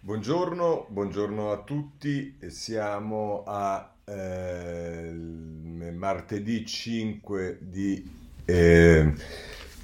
Buongiorno, buongiorno a tutti, siamo a eh, martedì 5 di, eh,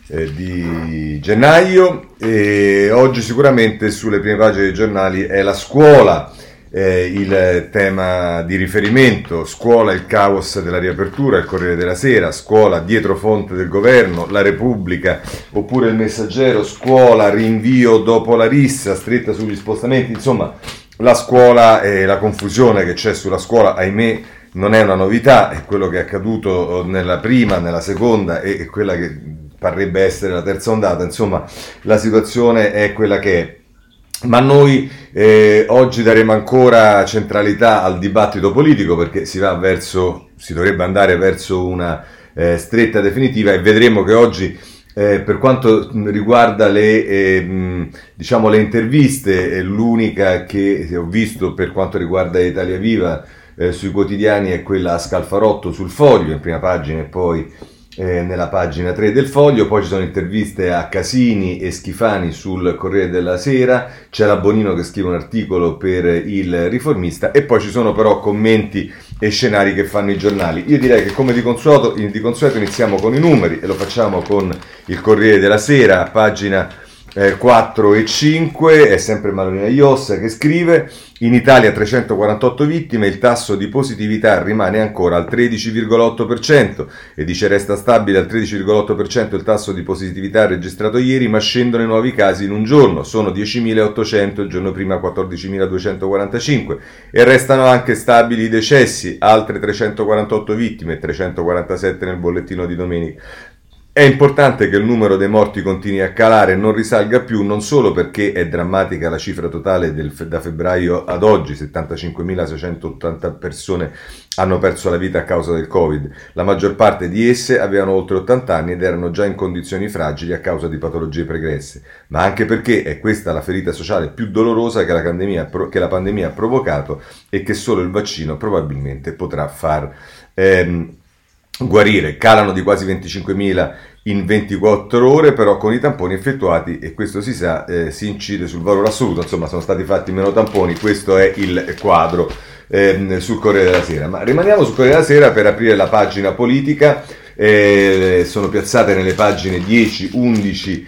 eh, di, gennaio e oggi sicuramente sulle prime pagine dei giornali è la scuola eh, il tema di riferimento, scuola il caos della riapertura, il Corriere della Sera, scuola dietro fonte del governo, la Repubblica oppure il Messaggero, scuola rinvio dopo la rissa, stretta sugli spostamenti, insomma la scuola e la confusione che c'è sulla scuola, ahimè, non è una novità, è quello che è accaduto nella prima, nella seconda e quella che parrebbe essere la terza ondata, insomma la situazione è quella che è ma noi eh, oggi daremo ancora centralità al dibattito politico perché si verso, si dovrebbe andare verso una eh, stretta definitiva e vedremo che oggi eh, per quanto riguarda le, eh, diciamo, le interviste, l'unica che ho visto per quanto riguarda Italia Viva eh, sui quotidiani è quella a Scalfarotto sul foglio, in prima pagina e poi eh, nella pagina 3 del foglio, poi ci sono interviste a Casini e Schifani sul Corriere della Sera, c'è la Bonino che scrive un articolo per il riformista. E poi ci sono però commenti e scenari che fanno i giornali. Io direi che come di consueto, di consueto iniziamo con i numeri e lo facciamo con il Corriere della Sera, pagina eh, 4 e 5, è sempre Malolina Iossa che scrive, in Italia 348 vittime, il tasso di positività rimane ancora al 13,8% e dice resta stabile al 13,8% il tasso di positività registrato ieri, ma scendono i nuovi casi in un giorno, sono 10.800, il giorno prima 14.245 e restano anche stabili i decessi, altre 348 vittime, 347 nel bollettino di domenica. È importante che il numero dei morti continui a calare e non risalga più, non solo perché è drammatica la cifra totale del, da febbraio ad oggi, 75.680 persone hanno perso la vita a causa del Covid. La maggior parte di esse avevano oltre 80 anni ed erano già in condizioni fragili a causa di patologie pregresse, ma anche perché è questa la ferita sociale più dolorosa che la pandemia, che la pandemia ha provocato e che solo il vaccino probabilmente potrà far. Ehm, guarire. Calano di quasi 25.000 in 24 ore, però con i tamponi effettuati, e questo si sa, eh, si incide sul valore assoluto, insomma sono stati fatti meno tamponi, questo è il quadro eh, sul Corriere della Sera. Ma rimaniamo sul Corriere della Sera per aprire la pagina politica, eh, sono piazzate nelle pagine 10, 11,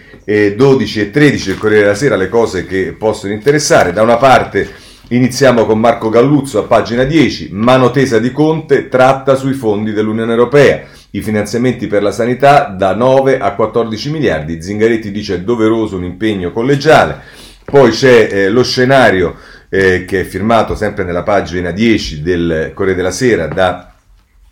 12 e 13 del Corriere della Sera le cose che possono interessare. Da una parte Iniziamo con Marco Galluzzo a pagina 10, mano tesa di Conte tratta sui fondi dell'Unione Europea. I finanziamenti per la sanità da 9 a 14 miliardi. Zingaretti dice è doveroso un impegno collegiale. Poi c'è eh, lo scenario eh, che è firmato sempre nella pagina 10 del Corriere della Sera da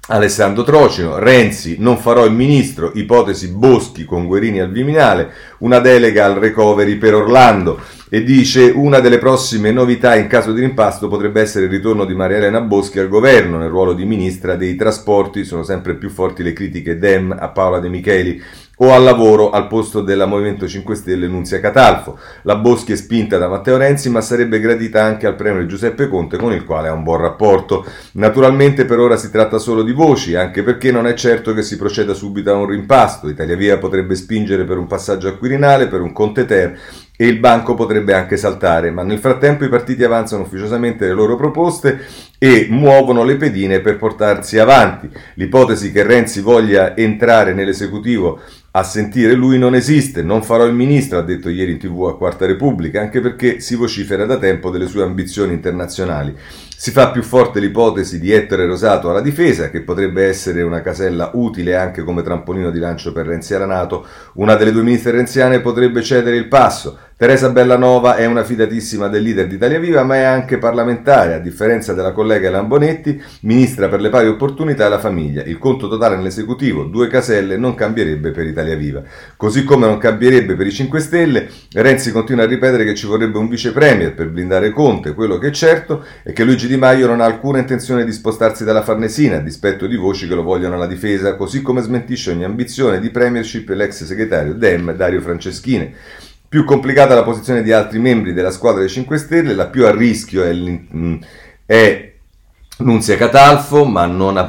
Alessandro Trocino, Renzi, non farò il ministro, ipotesi Boschi con Guerini al Viminale, una delega al recovery per Orlando e dice una delle prossime novità in caso di rimpasto potrebbe essere il ritorno di Maria Elena Boschi al governo nel ruolo di ministra dei trasporti, sono sempre più forti le critiche Dem a Paola De Micheli o al lavoro al posto della Movimento 5 Stelle Nunzia Catalfo. La Boschi è spinta da Matteo Renzi, ma sarebbe gradita anche al premier Giuseppe Conte, con il quale ha un buon rapporto. Naturalmente per ora si tratta solo di voci, anche perché non è certo che si proceda subito a un rimpasto. Italia Via potrebbe spingere per un passaggio a Quirinale, per un Conte Ter e il banco potrebbe anche saltare, ma nel frattempo i partiti avanzano ufficiosamente le loro proposte e muovono le pedine per portarsi avanti. L'ipotesi che Renzi voglia entrare nell'esecutivo a sentire lui non esiste, non farò il ministro, ha detto ieri in tv a Quarta Repubblica, anche perché si vocifera da tempo delle sue ambizioni internazionali. Si fa più forte l'ipotesi di Ettore Rosato alla difesa, che potrebbe essere una casella utile anche come trampolino di lancio per Renzi alla Nato. Una delle due ministre renziane potrebbe cedere il passo. Teresa Bellanova è una fidatissima del leader di Italia Viva, ma è anche parlamentare, a differenza della collega Lambonetti, ministra per le pari opportunità e la famiglia. Il conto totale nell'esecutivo, due caselle, non cambierebbe per Italia Viva. Così come non cambierebbe per i 5 Stelle, Renzi continua a ripetere che ci vorrebbe un vice premier per blindare Conte. Quello che è certo è che Luigi Di Maio non ha alcuna intenzione di spostarsi dalla Farnesina, a dispetto di voci che lo vogliono alla difesa, così come smentisce ogni ambizione di premiership l'ex segretario Dem Dario Franceschini. Più complicata la posizione di altri membri della squadra dei 5 Stelle, la più a rischio è, è Nunzia Catalfo, ma non, ha,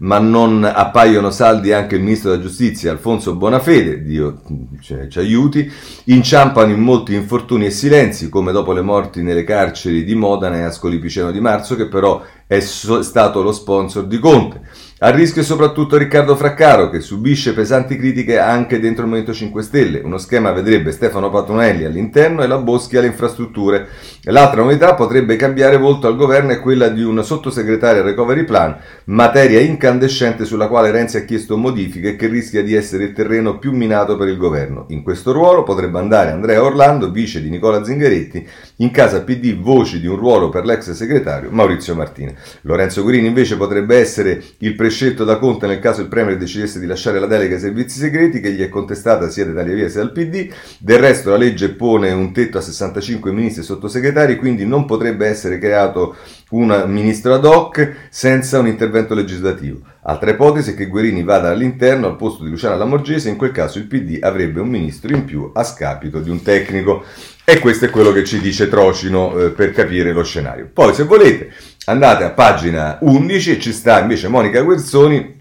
ma non appaiono saldi anche il ministro della giustizia Alfonso Bonafede, Dio cioè, ci aiuti, inciampano in molti infortuni e silenzi, come dopo le morti nelle carceri di Modena e Ascoli Piceno di marzo, che però è so- stato lo sponsor di Conte. A rischio soprattutto Riccardo Fraccaro, che subisce pesanti critiche anche dentro il Movimento 5 Stelle. Uno schema vedrebbe Stefano Patonelli all'interno e la Boschi alle infrastrutture. L'altra novità potrebbe cambiare volto al governo è quella di un sottosegretario al recovery plan, materia incandescente sulla quale Renzi ha chiesto modifiche e che rischia di essere il terreno più minato per il governo. In questo ruolo potrebbe andare Andrea Orlando, vice di Nicola Zingaretti, in casa PD voci di un ruolo per l'ex segretario Maurizio Martina. Lorenzo Gurini invece potrebbe essere il prescelto da Conte nel caso il Premier decidesse di lasciare la delega ai servizi segreti che gli è contestata sia da Italia Via sia dal PD. Del resto la legge pone un tetto a 65 ministri e sottosegretari, quindi non potrebbe essere creato un ministro ad hoc senza un intervento legislativo. Altra ipotesi è che Guerini vada all'interno al posto di Luciana Lamorgese, in quel caso il PD avrebbe un ministro in più a scapito di un tecnico. E questo è quello che ci dice Trocino eh, per capire lo scenario. Poi se volete andate a pagina 11 e ci sta invece Monica Guerzoni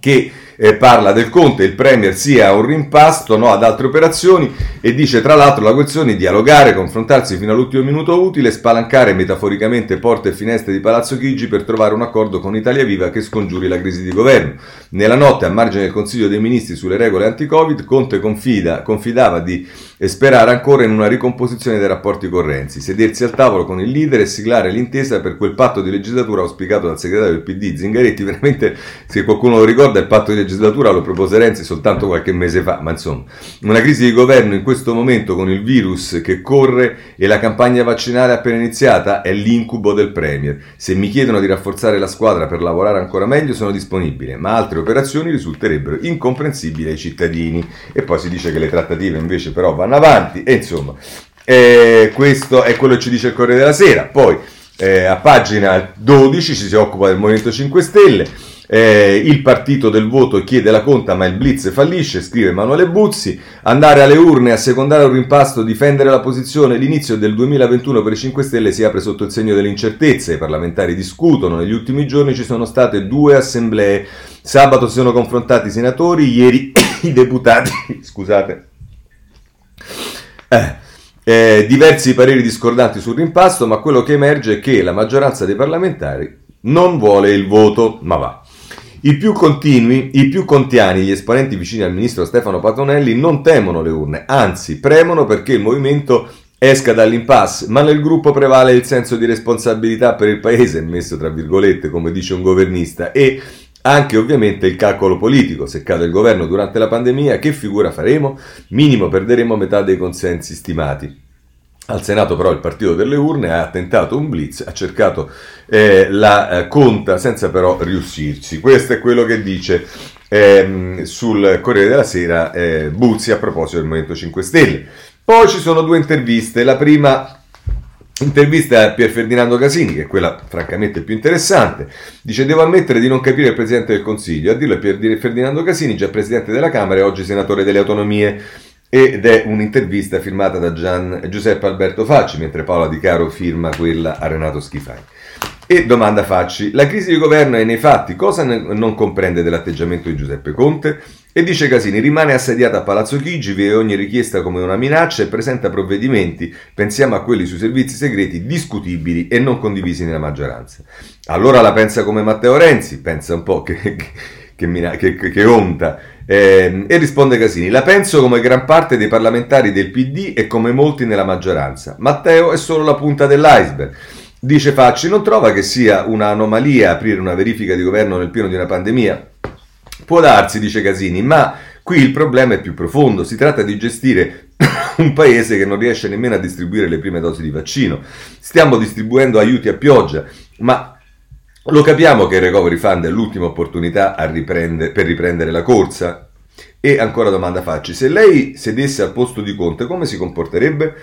che eh, parla del Conte, il Premier sia un rimpasto no, ad altre operazioni e dice tra l'altro la questione di dialogare, confrontarsi fino all'ultimo minuto utile, spalancare metaforicamente porte e finestre di Palazzo Chigi per trovare un accordo con Italia Viva che scongiuri la crisi di governo. Nella notte, a margine del Consiglio dei Ministri sulle regole anti-Covid, Conte confida, confidava di sperare ancora in una ricomposizione dei rapporti con Renzi, sedersi al tavolo con il leader e siglare l'intesa per quel patto di legislatura auspicato dal segretario del PD Zingaretti. Veramente, se qualcuno lo ricorda, il patto di legislatura lo propose Renzi soltanto qualche mese fa, ma insomma, una crisi di governo in questo momento con il virus che corre e la campagna vaccinale appena iniziata è l'incubo del Premier. Se mi chiedono di rafforzare la squadra per lavorare ancora meglio sono disponibile, ma altre operazioni risulterebbero incomprensibili ai cittadini. E poi si dice che le trattative invece però vanno avanti e insomma, eh, questo è quello che ci dice il Corriere della Sera. Poi eh, a pagina 12 ci si occupa del Movimento 5 Stelle. Eh, il partito del voto chiede la conta, ma il blitz fallisce, scrive Emanuele Buzzi. Andare alle urne, a secondare un rimpasto, difendere la posizione. L'inizio del 2021 per i 5 Stelle si apre sotto il segno delle incertezze. I parlamentari discutono. Negli ultimi giorni ci sono state due assemblee. Sabato si sono confrontati i senatori, ieri i deputati. Scusate. Eh. Eh, diversi pareri discordanti sul rimpasto, ma quello che emerge è che la maggioranza dei parlamentari non vuole il voto, ma va. I più continui, i più contiani, gli esponenti vicini al ministro Stefano Patonelli non temono le urne, anzi premono perché il movimento esca dall'impasse, ma nel gruppo prevale il senso di responsabilità per il paese, messo tra virgolette come dice un governista, e anche ovviamente il calcolo politico, se cade il governo durante la pandemia, che figura faremo? Minimo perderemo metà dei consensi stimati. Al Senato però il partito delle urne ha tentato un blitz, ha cercato eh, la eh, conta senza però riuscirci. Questo è quello che dice ehm, sul Corriere della Sera eh, Buzzi a proposito del Movimento 5 Stelle. Poi ci sono due interviste, la prima Intervista a Pier Ferdinando Casini, che è quella francamente più interessante. Dice: Devo ammettere di non capire il presidente del Consiglio. A dirlo è Pier Ferdinando Casini, già presidente della Camera e oggi senatore delle autonomie ed è un'intervista firmata da Gian, Giuseppe Alberto Facci, mentre Paola Di Caro firma quella a Renato Schifani. E domanda Facci, la crisi di governo è nei fatti, cosa non comprende dell'atteggiamento di Giuseppe Conte? E dice Casini, rimane assediata a Palazzo Chigi, vede ogni richiesta come una minaccia e presenta provvedimenti, pensiamo a quelli sui servizi segreti, discutibili e non condivisi nella maggioranza. Allora la pensa come Matteo Renzi, pensa un po' che, che, che, che onta. Eh, e risponde Casini: La penso come gran parte dei parlamentari del PD e come molti nella maggioranza. Matteo è solo la punta dell'iceberg. Dice Facci: Non trova che sia un'anomalia aprire una verifica di governo nel pieno di una pandemia? Può darsi, dice Casini, ma qui il problema è più profondo. Si tratta di gestire un paese che non riesce nemmeno a distribuire le prime dosi di vaccino. Stiamo distribuendo aiuti a pioggia, ma lo capiamo che il Recovery Fund è l'ultima opportunità riprendere, per riprendere la corsa? E ancora domanda facci, se lei sedesse al posto di Conte come si comporterebbe?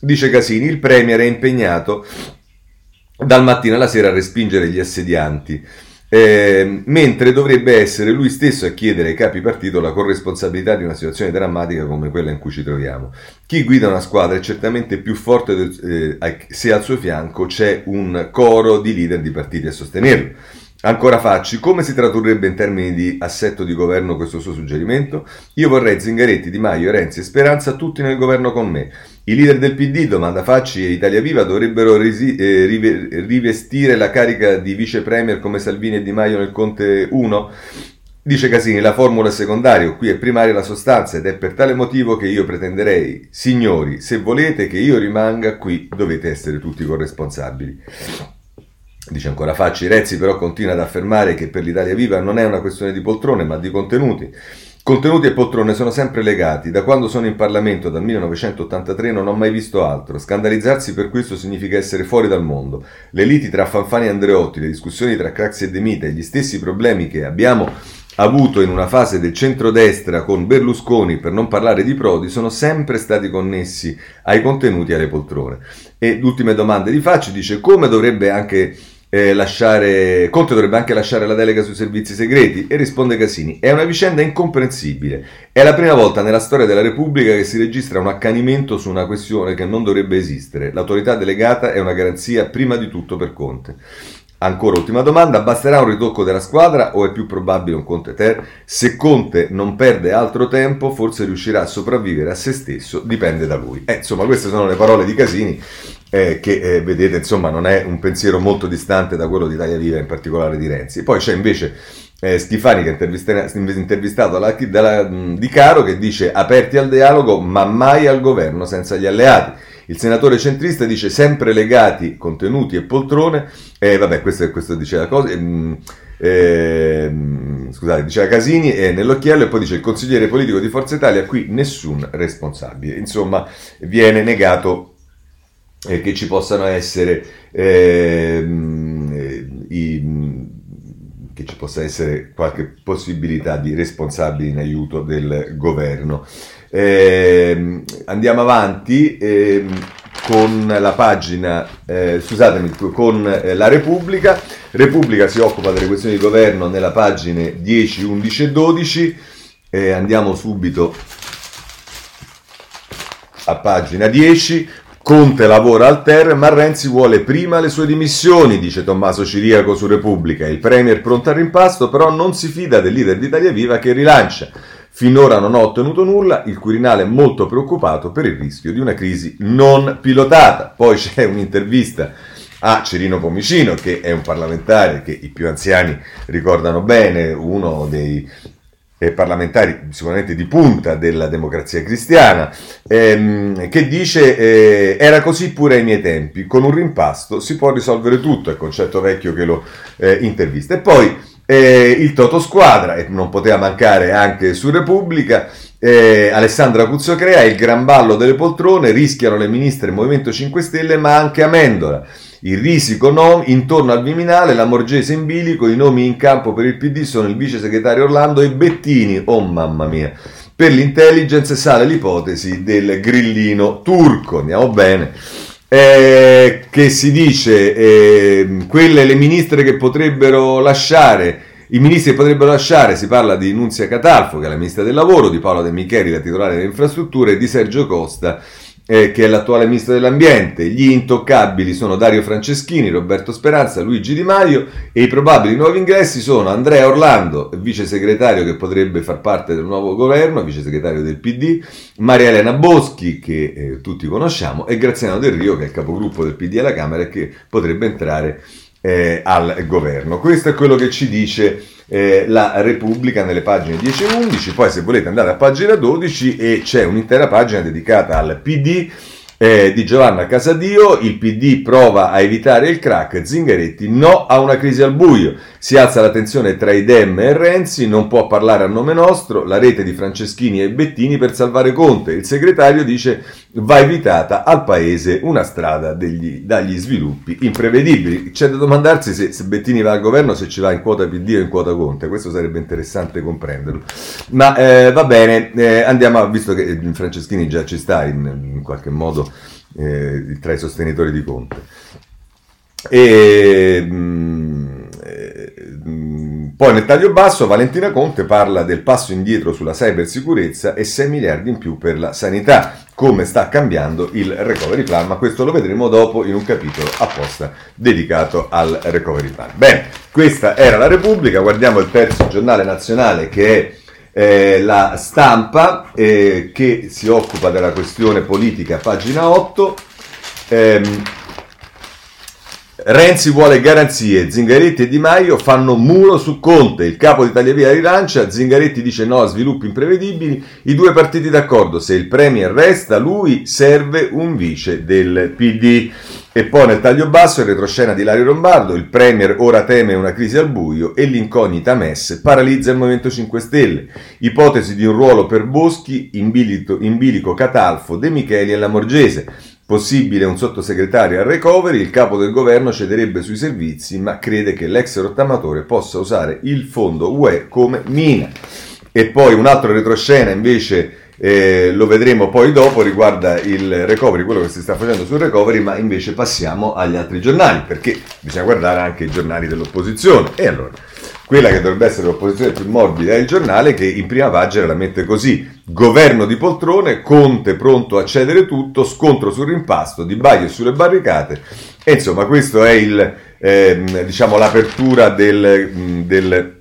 Dice Casini, il Premier è impegnato dal mattino alla sera a respingere gli assedianti. Eh, mentre dovrebbe essere lui stesso a chiedere ai capi partito la corresponsabilità di una situazione drammatica come quella in cui ci troviamo. Chi guida una squadra è certamente più forte del, eh, se al suo fianco c'è un coro di leader di partiti a sostenerlo. Ancora Facci, come si tradurrebbe in termini di assetto di governo questo suo suggerimento? Io vorrei Zingaretti, Di Maio, Renzi e Speranza tutti nel governo con me. I leader del PD, domanda Facci e Italia Viva, dovrebbero resi- eh, rive- rivestire la carica di vice premier come Salvini e Di Maio nel Conte 1? Dice Casini, la formula è secondaria, qui è primaria la sostanza ed è per tale motivo che io pretenderei, signori, se volete che io rimanga qui dovete essere tutti corresponsabili. Dice ancora Facci, Rezzi però continua ad affermare che per l'Italia Viva non è una questione di poltrone ma di contenuti. Contenuti e poltrone sono sempre legati. Da quando sono in Parlamento, dal 1983, non ho mai visto altro. Scandalizzarsi per questo significa essere fuori dal mondo. Le liti tra Fanfani e Andreotti, le discussioni tra Craxi e De Mita e gli stessi problemi che abbiamo avuto in una fase del centrodestra con Berlusconi, per non parlare di Prodi, sono sempre stati connessi ai contenuti e alle poltrone. E l'ultima domanda di Facci dice come dovrebbe anche eh, lasciare, Conte dovrebbe anche lasciare la delega sui servizi segreti e risponde Casini, è una vicenda incomprensibile, è la prima volta nella storia della Repubblica che si registra un accanimento su una questione che non dovrebbe esistere, l'autorità delegata è una garanzia prima di tutto per Conte. Ancora ultima domanda, basterà un ritocco della squadra o è più probabile un Conte Ter? Se Conte non perde altro tempo, forse riuscirà a sopravvivere a se stesso, dipende da lui. Eh, insomma, queste sono le parole di Casini, eh, che eh, vedete, insomma, non è un pensiero molto distante da quello di Italia Viva, in particolare di Renzi. Poi c'è invece eh, Schifani che è intervistato dalla, dalla, Di Caro che dice aperti al dialogo ma mai al governo senza gli alleati. Il senatore centrista dice sempre legati contenuti e poltrone, e eh, vabbè, questo, questo dice la cosa. Ehm, ehm, scusate, diceva Casini e nell'occhiello e poi dice il consigliere politico di Forza Italia, qui nessun responsabile. Insomma, viene negato eh, che ci possano essere ehm, eh, i, che ci possa essere qualche possibilità di responsabili in aiuto del governo. Eh, andiamo avanti eh, con la pagina, eh, scusatemi, con eh, la Repubblica. Repubblica si occupa delle questioni di governo nella pagina 10, 11 e 12. andiamo subito a pagina 10. Conte lavora al Ter, ma Renzi vuole prima le sue dimissioni, dice Tommaso Ciriaco su Repubblica. Il Premier pronto al rimpasto, però non si fida del leader di Italia Viva che rilancia. Finora non ho ottenuto nulla, il Quirinale è molto preoccupato per il rischio di una crisi non pilotata. Poi c'è un'intervista a Cerino Pomicino, che è un parlamentare che i più anziani ricordano bene, uno dei eh, parlamentari sicuramente di punta della democrazia cristiana, ehm, che dice eh, era così pure ai miei tempi, con un rimpasto si può risolvere tutto, è il concetto vecchio che lo eh, intervista. E poi eh, il Toto Squadra, e non poteva mancare anche su Repubblica, eh, Alessandra Cuzzocrea, il gran ballo delle poltrone, rischiano le ministre del Movimento 5 Stelle, ma anche Amendola. Il risico no, intorno al Viminale, la Morgese in bilico, i nomi in campo per il PD sono il vice segretario Orlando e Bettini. Oh mamma mia! Per l'intelligence sale l'ipotesi del grillino turco. Andiamo bene eh, che si dice eh, quelle le ministre che potrebbero lasciare i ministri che potrebbero lasciare, si parla di Nunzia Catalfo, che è la ministra del lavoro, di Paola De Micheli, la titolare delle infrastrutture, e di Sergio Costa, eh, che è l'attuale ministro dell'ambiente. Gli intoccabili sono Dario Franceschini, Roberto Speranza, Luigi Di Maio e i probabili nuovi ingressi sono Andrea Orlando, vice segretario che potrebbe far parte del nuovo governo, vice segretario del PD, Maria Elena Boschi che eh, tutti conosciamo e Graziano Del Rio che è il capogruppo del PD alla Camera e che potrebbe entrare eh, al governo. Questo è quello che ci dice eh, la Repubblica nelle pagine 10 e 11, poi se volete andare a pagina 12 e c'è un'intera pagina dedicata al PD eh, di Giovanna Casadio, il PD prova a evitare il crack, Zingaretti no a una crisi al buio, si alza la tensione tra i Dem e Renzi, non può parlare a nome nostro, la rete di Franceschini e Bettini per salvare Conte, il segretario dice va evitata al paese una strada degli, dagli sviluppi imprevedibili. C'è da domandarsi se, se, Bettini va al governo, se ci va in quota PD o in quota Conte, questo sarebbe interessante comprenderlo. Ma eh, va bene, eh, andiamo visto che Franceschini già ci sta in, in qualche modo eh, tra i sostenitori di Conte. E, mh, mm, eh, poi nel taglio basso Valentina Conte parla del passo indietro sulla cybersicurezza e 6 miliardi in più per la sanità. come sta cambiando il recovery plan, ma questo lo vedremo dopo in un capitolo apposta dedicato al recovery plan. Bene, questa era la Repubblica, guardiamo il terzo giornale nazionale che è eh, la stampa eh, che si occupa della questione politica, pagina 8. Ehm, Renzi vuole garanzie, Zingaretti e Di Maio fanno muro su Conte, il capo di Italia Via rilancia, Zingaretti dice no a sviluppi imprevedibili, i due partiti d'accordo, se il Premier resta lui serve un vice del PD. E poi nel taglio basso il retroscena di Lario Lombardo, il Premier ora teme una crisi al buio e l'incognita MES paralizza il Movimento 5 Stelle. Ipotesi di un ruolo per Boschi in in bilico Catalfo, De Micheli e Lamorgese. Possibile un sottosegretario al recovery, il capo del governo cederebbe sui servizi, ma crede che l'ex rottamatore possa usare il fondo UE come mina. E poi un altro retroscena invece eh, lo vedremo poi dopo, riguarda il recovery, quello che si sta facendo sul recovery, ma invece passiamo agli altri giornali, perché bisogna guardare anche i giornali dell'opposizione. E allora, quella che dovrebbe essere l'opposizione più morbida è il giornale che in prima pagina la mette così. Governo di poltrone, Conte pronto a cedere tutto, scontro sul rimpasto, Di Baio sulle barricate. E insomma, questo è il, eh, diciamo, l'apertura del, del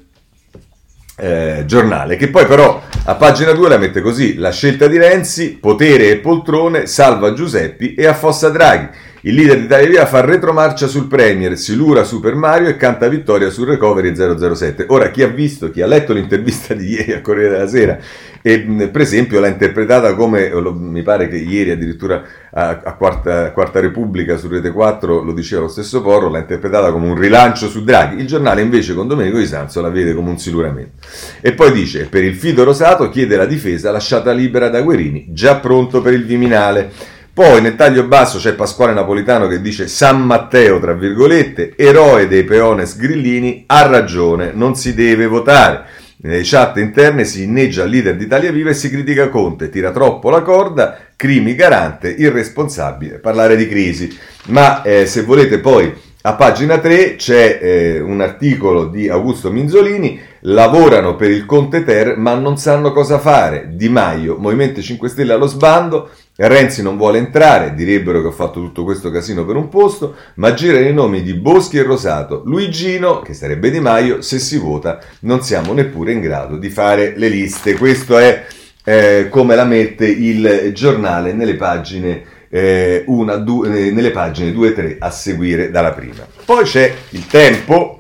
eh, giornale, che poi però a pagina 2 la mette così, la scelta di Renzi, potere e poltrone, salva Giuseppi e affossa Draghi. Il leader di Italia Via fa retromarcia sul Premier, si lura Super Mario e canta vittoria sul Recovery 007. Ora, chi ha visto, chi ha letto l'intervista di ieri a Corriere della Sera e per esempio l'ha interpretata come, mi pare che ieri addirittura a, a, quarta, quarta, Repubblica su Rete 4 lo diceva lo stesso Porro, l'ha interpretata come un rilancio su Draghi. Il giornale invece con Domenico Di Sanzo la vede come un siluramento. E poi dice, per il fido rosato chiede la difesa lasciata libera da Guerini, già pronto per il Viminale. Poi nel taglio basso c'è Pasquale Napolitano che dice San Matteo, tra virgolette, eroe dei peones grillini, ha ragione, non si deve votare. Nelle chat interne si inneggia al leader d'Italia Viva e si critica Conte, tira troppo la corda, Crimi garante, irresponsabile, parlare di crisi. Ma eh, se volete poi a pagina 3 c'è eh, un articolo di Augusto Minzolini, lavorano per il Conte Ter ma non sanno cosa fare. Di Maio, Movimento 5 Stelle allo sbando, Renzi non vuole entrare, direbbero che ho fatto tutto questo casino per un posto, ma girano i nomi di Boschi e Rosato. Luigino, che sarebbe Di Maio, se si vota non siamo neppure in grado di fare le liste. Questo è eh, come la mette il giornale nelle pagine eh, una, due, eh, nelle pagine 2 e 3 a seguire dalla prima. Poi c'è il tempo,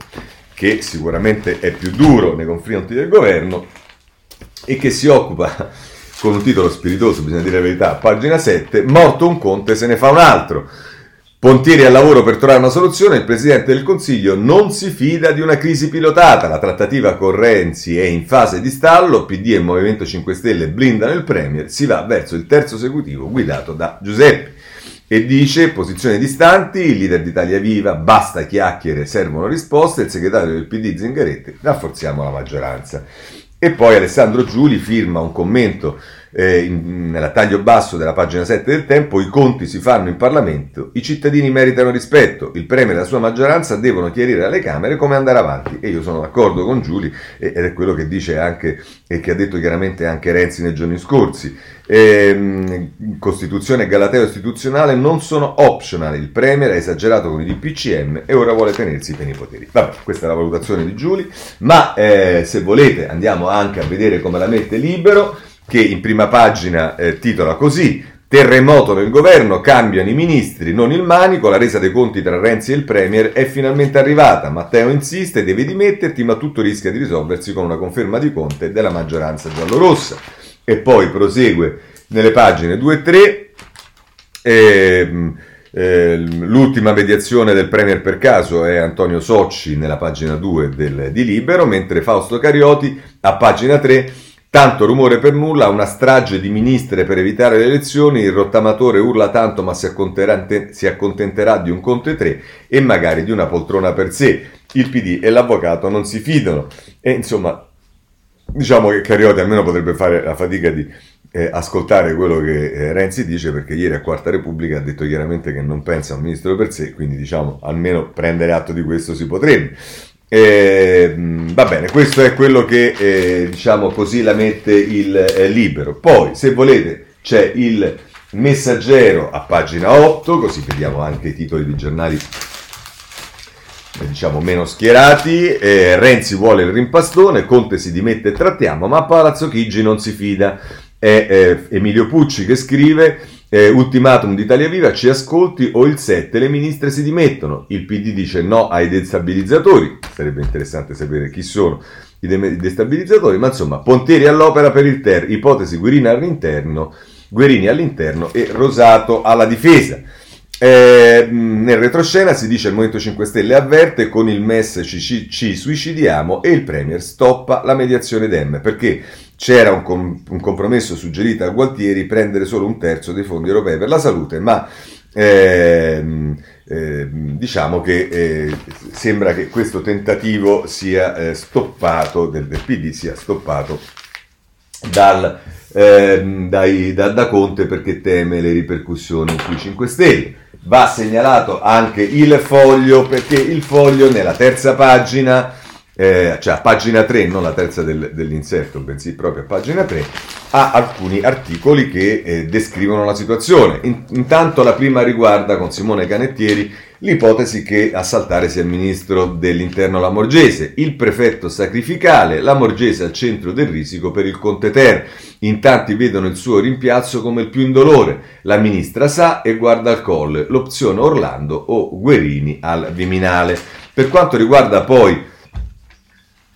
che sicuramente è più duro nei confronti del governo e che si occupa con un titolo spiritoso, bisogna dire la verità, pagina 7, morto un conte se ne fa un altro. Pontieri al lavoro per trovare una soluzione, il Presidente del Consiglio non si fida di una crisi pilotata, la trattativa con Renzi è in fase di stallo, PD e Movimento 5 Stelle blindano il Premier, si va verso il terzo esecutivo guidato da Giuseppe. E dice, posizioni distanti, il leader d'Italia Viva, basta chiacchiere, servono risposte, il segretario del PD Zingaretti, rafforziamo la maggioranza. E poi Alessandro Giuli firma un commento eh, in, nella taglio basso della pagina 7 del Tempo, i conti si fanno in Parlamento, i cittadini meritano rispetto, il Premier e la sua maggioranza devono chiarire alle Camere come andare avanti e io sono d'accordo con Giuli ed è quello che dice anche e che ha detto chiaramente anche Renzi nei giorni scorsi. Eh, Costituzione e Galateo istituzionale non sono optional, il Premier ha esagerato con i DPCM e ora vuole tenersi i pieni poteri. Vabbè, questa è la valutazione di Giuli, ma eh, se volete andiamo anche a vedere come la mette libero che in prima pagina eh, titola così Terremoto nel governo, cambiano i ministri, non il manico, la resa dei conti tra Renzi e il Premier è finalmente arrivata. Matteo insiste, deve dimetterti, ma tutto rischia di risolversi con una conferma di Conte della maggioranza giallorossa. E poi prosegue nelle pagine 2 e 3. Ehm, eh, l'ultima mediazione del Premier per caso è Antonio Socci nella pagina 2 del, di Libero, mentre Fausto Carioti a pagina 3 Tanto rumore per nulla, una strage di ministre per evitare le elezioni, il rottamatore urla tanto ma si accontenterà, si accontenterà di un conte 3 e magari di una poltrona per sé. Il PD e l'avvocato non si fidano. E insomma, diciamo che Cariotti almeno potrebbe fare la fatica di eh, ascoltare quello che eh, Renzi dice perché ieri a Quarta Repubblica ha detto chiaramente che non pensa a un ministro per sé, quindi diciamo almeno prendere atto di questo si potrebbe. Eh, va bene, questo è quello che eh, diciamo così la mette il eh, libero. Poi, se volete, c'è il Messaggero a pagina 8, così vediamo anche i titoli di giornali eh, diciamo meno schierati. Eh, Renzi vuole il rimpastone, Conte si dimette e trattiamo, ma Palazzo Chigi non si fida. È eh, Emilio Pucci che scrive. Eh, ultimatum di Italia Viva, ci ascolti o il 7 le ministre si dimettono. Il PD dice no ai destabilizzatori, sarebbe interessante sapere chi sono i destabilizzatori, ma insomma, Pontieri all'opera per il Ter, ipotesi Guerini all'interno, Guerini all'interno e Rosato alla difesa. Eh, nel retroscena si dice il Movimento 5 Stelle avverte con il MES ci, ci, suicidiamo e il Premier stoppa la mediazione DEM perché c'era un, com- un compromesso suggerito a Gualtieri prendere solo un terzo dei fondi europei per la salute, ma eh, eh, diciamo che eh, sembra che questo tentativo sia eh, stoppato, del, del, PD sia stoppato dal, ehm, dai, da, da Conte perché teme le ripercussioni sui 5 Stelle. Va segnalato anche il foglio perché il foglio nella terza pagina eh, cioè a pagina 3, non la terza del, dell'inserto, bensì proprio a pagina 3, ha alcuni articoli che eh, descrivono la situazione. In, intanto la prima riguarda, con Simone Canettieri, l'ipotesi che a saltare sia il ministro dell'interno Lamorgese, il prefetto sacrificale, Lamorgese al centro del risico per il Conte Ter. In tanti vedono il suo rimpiazzo come il più indolore. La ministra sa e guarda al colle, l'opzione Orlando o Guerini al Viminale. Per quanto riguarda poi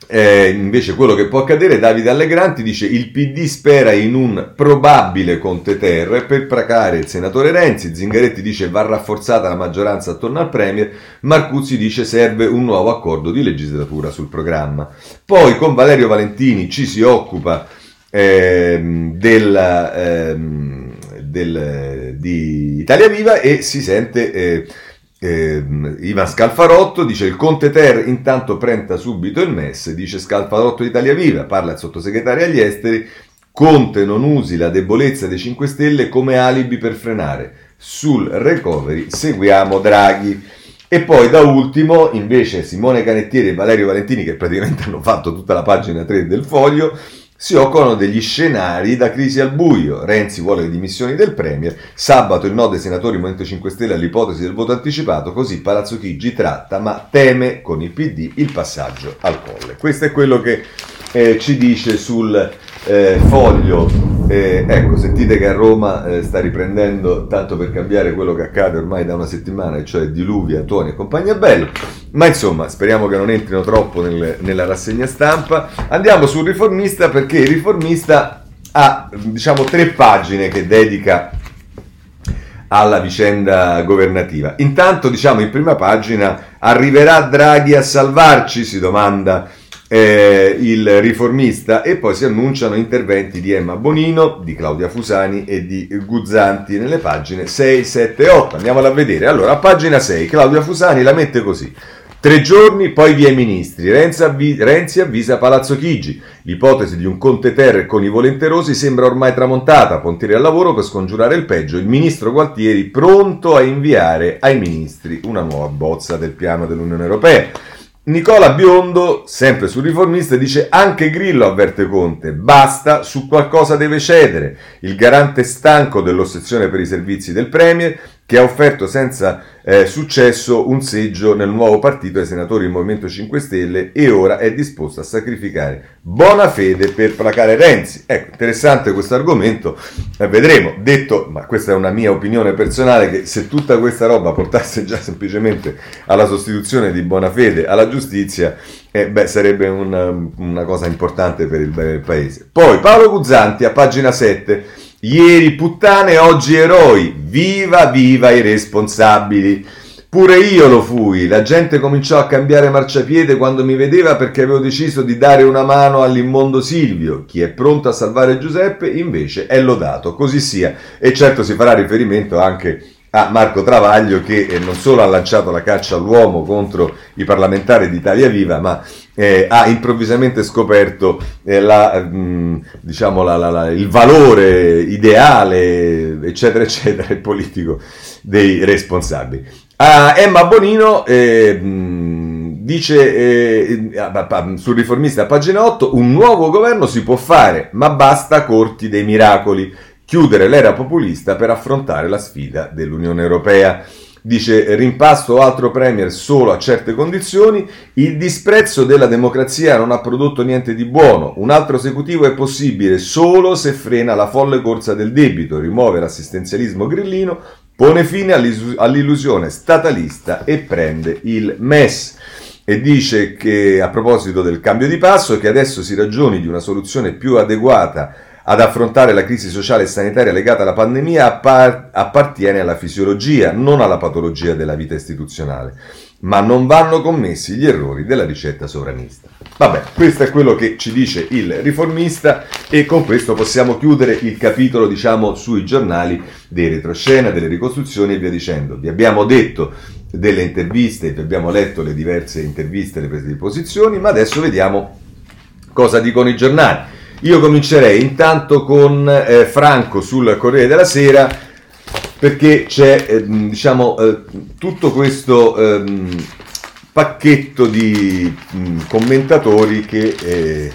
eh, invece quello che può accadere, Davide Allegranti dice il PD spera in un probabile Conte Ter per placare il senatore Renzi, Zingaretti dice va rafforzata la maggioranza attorno al Premier, Marcuzzi dice serve un nuovo accordo di legislatura sul programma. Poi con Valerio Valentini ci si occupa eh, della, eh, del, di Italia Viva e si sente eh, eh, Ivan Scalfarotto dice il Conte Ter intanto prenta subito il MES, dice Scalfarotto Italia Viva, parla il sottosegretario agli esteri, Conte non usi la debolezza dei 5 Stelle come alibi per frenare. Sul recovery seguiamo Draghi. E poi da ultimo invece Simone Canettieri e Valerio Valentini che praticamente hanno fatto tutta la pagina 3 del foglio si occupano degli scenari da crisi al buio. Renzi vuole le dimissioni del Premier, sabato il no dei senatori Movimento 5 Stelle all'ipotesi del voto anticipato, così Palazzo Chigi tratta ma teme con il PD il passaggio al colle. Questo è quello che eh, ci dice sul eh, foglio, eh, ecco, sentite che a Roma eh, sta riprendendo, tanto per cambiare quello che accade ormai da una settimana, cioè diluvia, tuoni e compagnia bella. Ma insomma, speriamo che non entrino troppo nel, nella rassegna stampa. Andiamo sul riformista perché il riformista ha, diciamo, tre pagine che dedica alla vicenda governativa. Intanto, diciamo, in prima pagina arriverà Draghi a salvarci, si domanda eh, il riformista e poi si annunciano interventi di Emma Bonino, di Claudia Fusani e di Guzzanti nelle pagine 6, 7 e 8. Andiamola a vedere. Allora, a pagina 6 Claudia Fusani la mette così. Tre giorni, poi via i ministri. Renzi, avvi- Renzi, avvisa Palazzo Chigi. L'ipotesi di un Conte Ter con i volenterosi sembra ormai tramontata. Pontieri al lavoro per scongiurare il peggio. Il ministro Gualtieri pronto a inviare ai ministri una nuova bozza del piano dell'Unione Europea. Nicola Biondo, sempre sul riformista, dice anche Grillo avverte Conte, basta, su qualcosa deve cedere. Il garante stanco dell'ossessione per i servizi del Premier, che ha offerto senza eh, successo un seggio nel nuovo partito ai senatori del Movimento 5 Stelle e ora è disposto a sacrificare buona fede per placare Renzi. Ecco, interessante questo argomento, eh, vedremo. Detto, ma questa è una mia opinione personale, che se tutta questa roba portasse già semplicemente alla sostituzione di buona fede alla giustizia, eh, beh, sarebbe una, una cosa importante per il bene del paese. Poi Paolo Guzzanti a pagina 7 Ieri puttane, oggi eroi. Viva, viva i responsabili. Pure io lo fui. La gente cominciò a cambiare marciapiede quando mi vedeva perché avevo deciso di dare una mano all'immondo Silvio. Chi è pronto a salvare Giuseppe invece è lodato. Così sia. E certo si farà riferimento anche a Marco Travaglio che eh, non solo ha lanciato la caccia all'uomo contro i parlamentari di Italia Viva, ma eh, ha improvvisamente scoperto eh, la, mh, mm, diciamo la, la, il valore ideale, eccetera, eccetera, politico dei responsabili. A Emma Bonino eh, mh, mm, dice eh, sul riformista a pagina 8, un nuovo governo si può fare, ma basta corti dei miracoli. Chiudere l'era populista per affrontare la sfida dell'Unione Europea. Dice rimpasto altro premier solo a certe condizioni, il disprezzo della democrazia non ha prodotto niente di buono, un altro esecutivo è possibile solo se frena la folle corsa del debito, rimuove l'assistenzialismo grillino, pone fine all'illusione statalista e prende il MES e dice che a proposito del cambio di passo che adesso si ragioni di una soluzione più adeguata ad affrontare la crisi sociale e sanitaria legata alla pandemia appar- appartiene alla fisiologia, non alla patologia della vita istituzionale, ma non vanno commessi gli errori della ricetta sovranista. Vabbè, questo è quello che ci dice il riformista e con questo possiamo chiudere il capitolo, diciamo, sui giornali dei retroscena, delle ricostruzioni e via dicendo. Vi abbiamo detto delle interviste, vi abbiamo letto le diverse interviste, le prese di posizioni, ma adesso vediamo cosa dicono i giornali. Io comincerei intanto con eh, Franco sul Corriere della Sera perché c'è eh, diciamo, eh, tutto questo ehm, pacchetto di mh, mm, commentatori che eh,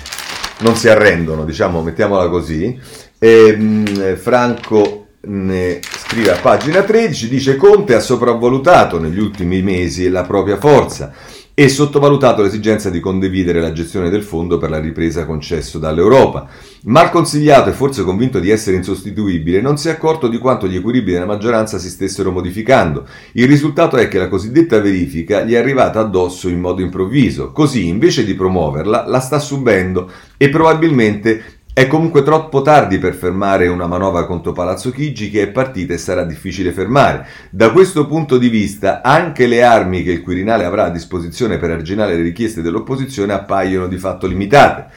non si arrendono, diciamo, mettiamola così. E, mh, Franco ne scrive a pagina 13, dice Conte ha sopravvalutato negli ultimi mesi la propria forza e sottovalutato l'esigenza di condividere la gestione del fondo per la ripresa concesso dall'Europa. Mal consigliato e forse convinto di essere insostituibile, non si è accorto di quanto gli equilibri della maggioranza si stessero modificando. Il risultato è che la cosiddetta verifica gli è arrivata addosso in modo improvviso, così invece di promuoverla la sta subendo e probabilmente è comunque troppo tardi per fermare una manovra contro Palazzo Chigi che è partita e sarà difficile fermare. Da questo punto di vista anche le armi che il Quirinale avrà a disposizione per arginare le richieste dell'opposizione appaiono di fatto limitate.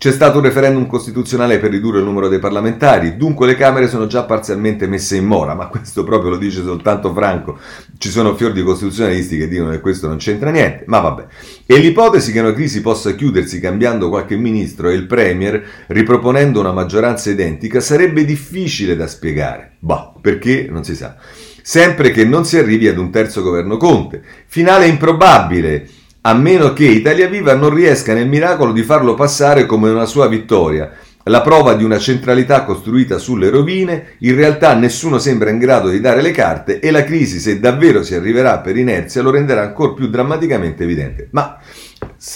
C'è stato un referendum costituzionale per ridurre il numero dei parlamentari, dunque le Camere sono già parzialmente messe in mora, ma questo proprio lo dice soltanto Franco. Ci sono fior di costituzionalisti che dicono che questo non c'entra niente, ma vabbè. E l'ipotesi che una crisi possa chiudersi cambiando qualche ministro e il Premier riproponendo una maggioranza identica sarebbe difficile da spiegare. Bah, perché non si sa. Sempre che non si arrivi ad un terzo governo Conte. Finale improbabile a meno che Italia Viva non riesca nel miracolo di farlo passare come una sua vittoria. La prova di una centralità costruita sulle rovine, in realtà nessuno sembra in grado di dare le carte e la crisi, se davvero si arriverà per inerzia, lo renderà ancora più drammaticamente evidente. Ma,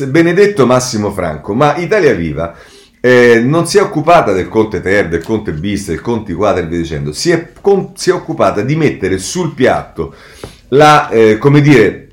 benedetto Massimo Franco, ma Italia Viva eh, non si è occupata del Conte Ter, del Conte Bis, del Conte Quadra e via dicendo, si è, con, si è occupata di mettere sul piatto la, eh, come dire,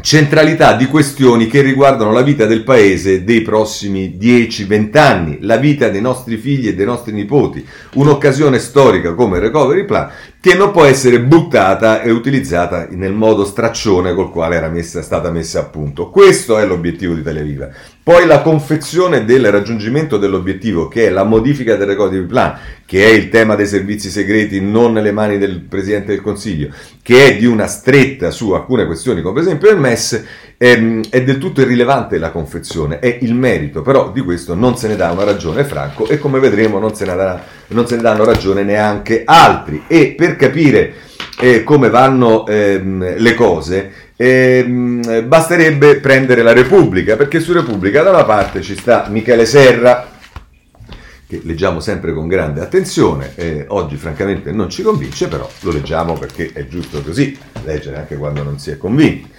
centralità di questioni che riguardano la vita del paese dei prossimi 10-20 anni, la vita dei nostri figli e dei nostri nipoti, un'occasione storica come il Recovery Plan che non può essere buttata e utilizzata nel modo straccione col quale era messa, stata messa a punto. Questo è l'obiettivo di Italia Viva. Poi la confezione del raggiungimento dell'obiettivo, che è la modifica del Recovery Plan, che è il tema dei servizi segreti non nelle mani del Presidente del Consiglio, che è di una stretta su alcune questioni, come per esempio il MES, ehm, è, del tutto irrilevante la confezione, è il merito, però di questo non se ne dà una ragione Franco e come vedremo non se ne, darà, non se ne danno ragione neanche altri. E per capire eh, come vanno ehm, le cose, ehm, basterebbe prendere la Repubblica, perché su Repubblica da una parte ci sta Michele Serra, che leggiamo sempre con grande attenzione, eh, oggi francamente non ci convince, però lo leggiamo perché è giusto così, leggere anche quando non si è convinti.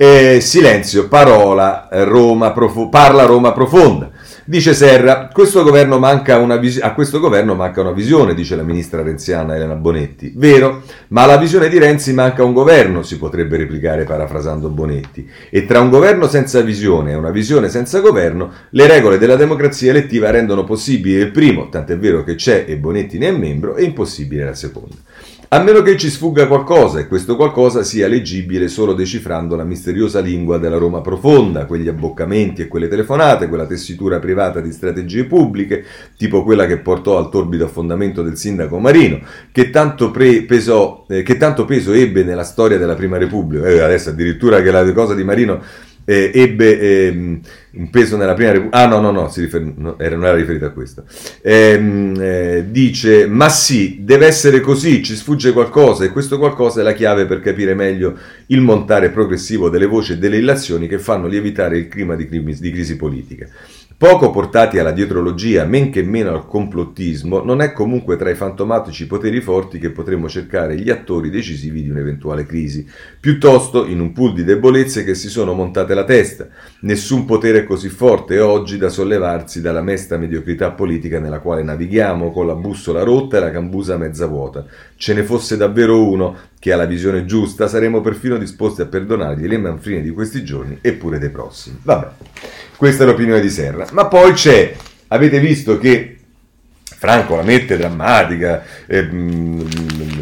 Eh, silenzio, parola, Roma profo- parla Roma profonda. Dice Serra, questo vis- a questo governo manca una visione, dice la ministra renziana Elena Bonetti. Vero, ma alla visione di Renzi manca un governo, si potrebbe replicare parafrasando Bonetti. E tra un governo senza visione e una visione senza governo, le regole della democrazia elettiva rendono possibile il primo, tant'è vero che c'è e Bonetti ne è membro, e impossibile la seconda. A meno che ci sfugga qualcosa e questo qualcosa sia leggibile solo decifrando la misteriosa lingua della Roma profonda, quegli abboccamenti e quelle telefonate, quella tessitura privata di strategie pubbliche, tipo quella che portò al torbido affondamento del sindaco Marino, che tanto, pre- pesò, eh, che tanto peso ebbe nella storia della Prima Repubblica. Eh, adesso addirittura che la cosa di Marino eh, ebbe eh, un peso nella prima repubblica. Ah, no, no, no, rifer- no era, non era riferito a questo. Ehm, eh, dice: Ma sì, deve essere così, ci sfugge qualcosa, e questo qualcosa è la chiave per capire meglio il montare progressivo delle voci e delle illazioni che fanno lievitare il clima di, crisi, di crisi politica. Poco portati alla dietrologia, men che meno al complottismo, non è comunque tra i fantomatici poteri forti che potremmo cercare gli attori decisivi di un'eventuale crisi, piuttosto in un pool di debolezze che si sono montate la testa. Nessun potere è così forte oggi da sollevarsi dalla mesta mediocrità politica nella quale navighiamo con la bussola rotta e la cambusa mezza vuota. Ce ne fosse davvero uno che ha la visione giusta, saremmo perfino disposti a perdonargli le manfrine di questi giorni e pure dei prossimi. Vabbè, questa è l'opinione di Serra. Ma poi c'è, avete visto che Franco la mette drammatica, eh,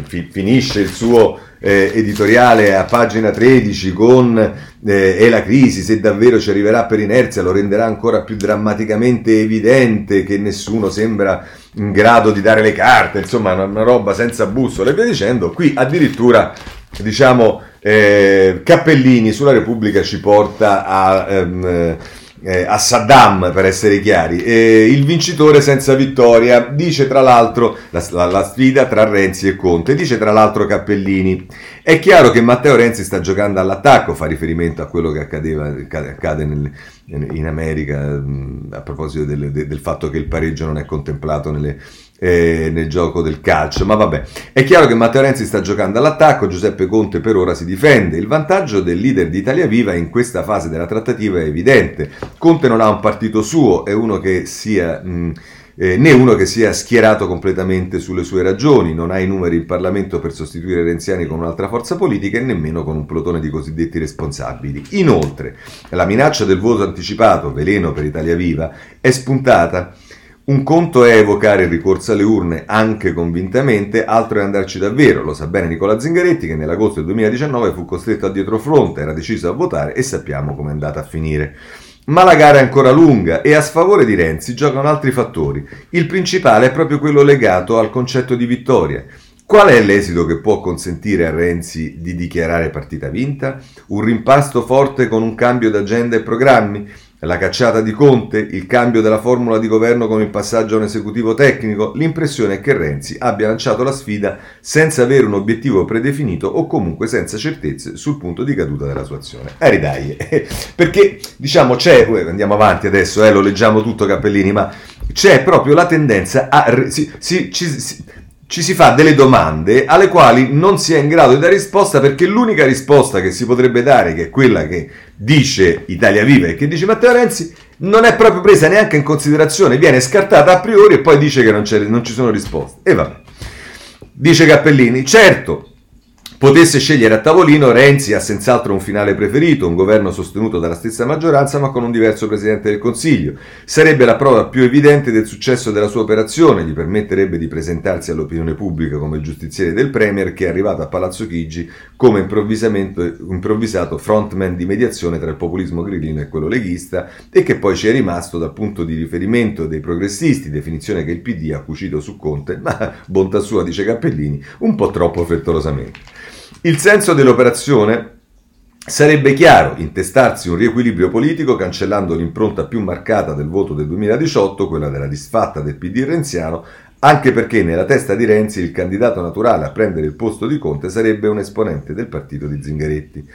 fi, finisce il suo eh, editoriale a pagina 13 con eh, è la crisi, se davvero ci arriverà per inerzia lo renderà ancora più drammaticamente evidente che nessuno sembra in grado di dare le carte, insomma una, una roba senza bussole e via dicendo. Qui addirittura diciamo eh, Cappellini sulla Repubblica ci porta a... Ehm, eh, a Saddam per essere chiari. Eh, il vincitore senza vittoria dice tra l'altro la, la, la, sfida tra Renzi e Conte, dice tra l'altro Cappellini. È chiaro che Matteo Renzi sta giocando all'attacco, fa riferimento a quello che accadeva, accade nel, in America mh, a proposito del, del, fatto che il pareggio non è contemplato nelle, eh, nel gioco del calcio. Ma vabbè, è chiaro che Matteo Renzi sta giocando all'attacco, Giuseppe Conte per ora si difende. Il vantaggio del leader di Italia Viva in questa fase della trattativa è evidente. Conte non ha un partito suo, è uno che sia... Mh, eh, né uno che sia schierato completamente sulle sue ragioni, non ha i numeri in Parlamento per sostituire Renziani con un'altra forza politica e nemmeno con un plotone di cosiddetti responsabili. Inoltre, la minaccia del voto anticipato, veleno per Italia Viva, è spuntata un conto è evocare il ricorso alle urne anche convintamente, altro è andarci davvero. Lo sa bene Nicola Zingaretti che nell'agosto del 2019 fu costretto a dietrofront, era deciso a votare e sappiamo come è andata a finire. Ma la gara è ancora lunga e a sfavore di Renzi giocano altri fattori. Il principale è proprio quello legato al concetto di vittoria. Qual è l'esito che può consentire a Renzi di dichiarare partita vinta? Un rimpasto forte con un cambio d'agenda e programmi? La cacciata di Conte, il cambio della formula di governo con il passaggio a un esecutivo tecnico, l'impressione è che Renzi abbia lanciato la sfida senza avere un obiettivo predefinito o comunque senza certezze sul punto di caduta della sua azione. Eh, ridai, perché diciamo c'è, andiamo avanti adesso, eh, lo leggiamo tutto Cappellini, ma c'è proprio la tendenza a... Si, si, si, ci si fa delle domande alle quali non si è in grado di dare risposta perché l'unica risposta che si potrebbe dare, che è quella che dice Italia Viva e che dice Matteo Renzi, non è proprio presa neanche in considerazione, viene scartata a priori e poi dice che non, non ci sono risposte. E vabbè. Dice Cappellini, certo, potesse scegliere a tavolino, Renzi ha senz'altro un finale preferito, un governo sostenuto dalla stessa maggioranza ma con un diverso Presidente del Consiglio. Sarebbe la prova più evidente del successo della sua operazione, gli permetterebbe di presentarsi all'opinione pubblica come giustiziere del Premier che è arrivato a Palazzo Chigi come improvvisato frontman di mediazione tra il populismo grillino e quello leghista e che poi ci è rimasto dal punto di riferimento dei progressisti, definizione che il PD ha cucito su Conte, ma bontà sua, dice Cappellini, un po' troppo frettolosamente. Il senso dell'operazione Sarebbe chiaro intestarsi un riequilibrio politico cancellando l'impronta più marcata del voto del 2018, quella della disfatta del PD renziano, anche perché nella testa di Renzi il candidato naturale a prendere il posto di Conte sarebbe un esponente del partito di Zingaretti.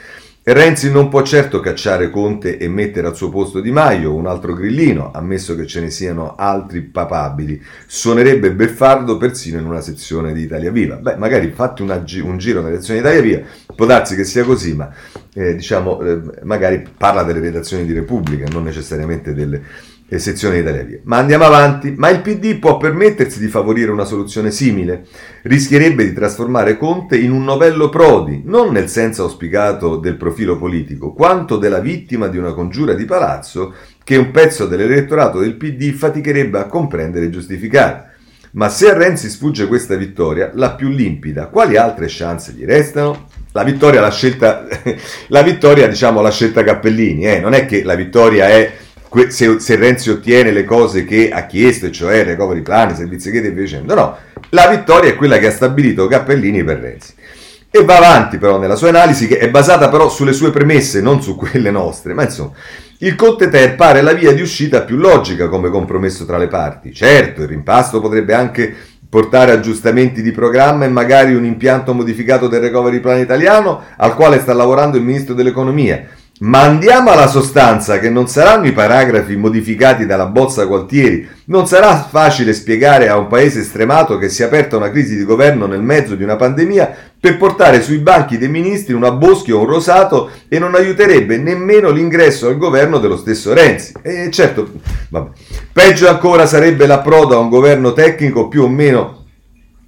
Renzi non può certo cacciare Conte e mettere al suo posto Di Maio, un altro grillino, ammesso che ce ne siano altri papabili. Suonerebbe beffardo persino in una sezione di Italia Viva. Beh, magari fatti una, un giro nelle sezioni di Italia Viva, può darsi che sia così, ma eh, diciamo, eh, magari parla delle redazioni di Repubblica, non necessariamente delle, e sezione Italia Via. Ma andiamo avanti. Ma il PD può permettersi di favorire una soluzione simile? Rischierebbe di trasformare Conte in un novello Prodi, non nel senso auspicato del profilo politico, quanto della vittima di una congiura di palazzo che un pezzo dell'elettorato del PD faticherebbe a comprendere e giustificare. Ma se a Renzi sfugge questa vittoria, la più limpida, quali altre chance gli restano? La vittoria, la scelta, la vittoria, diciamo, la scelta Cappellini, eh? non è che la vittoria è se, se, Renzi ottiene le cose che ha chiesto, cioè recovery plan, servizi che e via dicendo, no, la vittoria è quella che ha stabilito Cappellini per Renzi. E va avanti però nella sua analisi, che è basata però sulle sue premesse, non su quelle nostre, ma insomma, il Conte Ter pare la via di uscita più logica come compromesso tra le parti. Certo, il rimpasto potrebbe anche portare aggiustamenti di programma e magari un impianto modificato del recovery plan italiano al quale sta lavorando il ministro dell'economia Ma andiamo alla sostanza che non saranno i paragrafi modificati dalla bozza Gualtieri, non sarà facile spiegare a un paese stremato che si è aperta una crisi di governo nel mezzo di una pandemia per portare sui banchi dei ministri una Boschi o un Rosato e non aiuterebbe nemmeno l'ingresso al governo dello stesso Renzi. E certo, vabbè. peggio ancora sarebbe l'approdo a un governo tecnico più o meno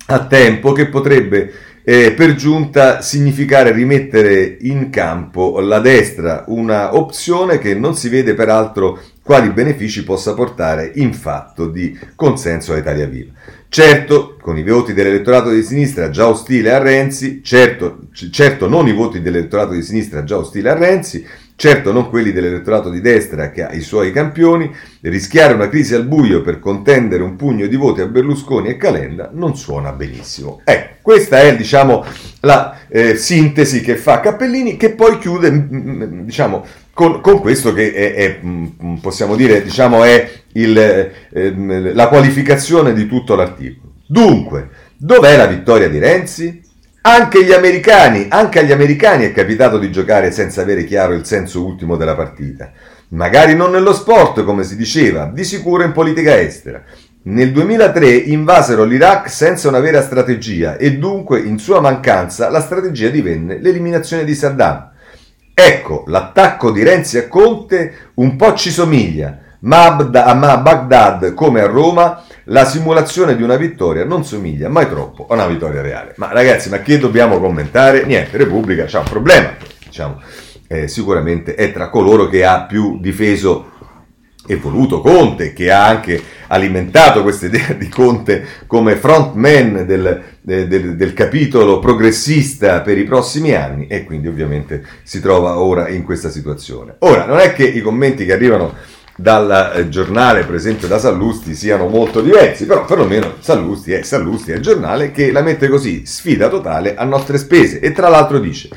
a tempo che potrebbe eh, per giunta significare rimettere in campo la destra, una opzione che non si vede peraltro quali benefici possa portare in fatto di consenso a Italia Viva. Certo, con i voti dell'elettorato di sinistra già ostile a Renzi, certo, certo non i voti dell'elettorato di sinistra già ostile a Renzi, Certo non quelli dell'elettorato di destra che ha i suoi campioni, rischiare una crisi al buio per contendere un pugno di voti a Berlusconi e Calenda non suona benissimo. Ecco, questa è diciamo, la eh, sintesi che fa Cappellini che poi chiude mm, mm, diciamo, con, con, questo che è, è, mm, possiamo dire diciamo, è il, eh, la qualificazione di tutto l'articolo. Dunque, dov'è la vittoria di Renzi? Anche americani, anche agli americani è capitato di giocare senza avere chiaro il senso ultimo della partita. Magari non nello sport, come si diceva, di sicuro in politica estera. Nel 2003 invasero l'Iraq senza una vera strategia e dunque in sua mancanza la strategia divenne l'eliminazione di Saddam. Ecco, l'attacco di Renzi a Conte un po' ci somiglia, ma a Baghdad come a Roma la simulazione di una vittoria non somiglia mai troppo a una vittoria reale. Ma ragazzi, ma che dobbiamo commentare? Niente, Repubblica c'ha un problema, diciamo, eh, sicuramente è tra coloro che ha più difeso e voluto Conte, che ha anche alimentato questa idea di Conte come frontman del, del, del, capitolo progressista per i prossimi anni e quindi ovviamente si trova ora in questa situazione. Ora, non è che i commenti che arrivano dal eh, giornale, per esempio da Sallusti, siano molto diversi, però perlomeno Sallusti è Sallusti, è il giornale che la mette così, sfida totale a nostre spese e tra l'altro dice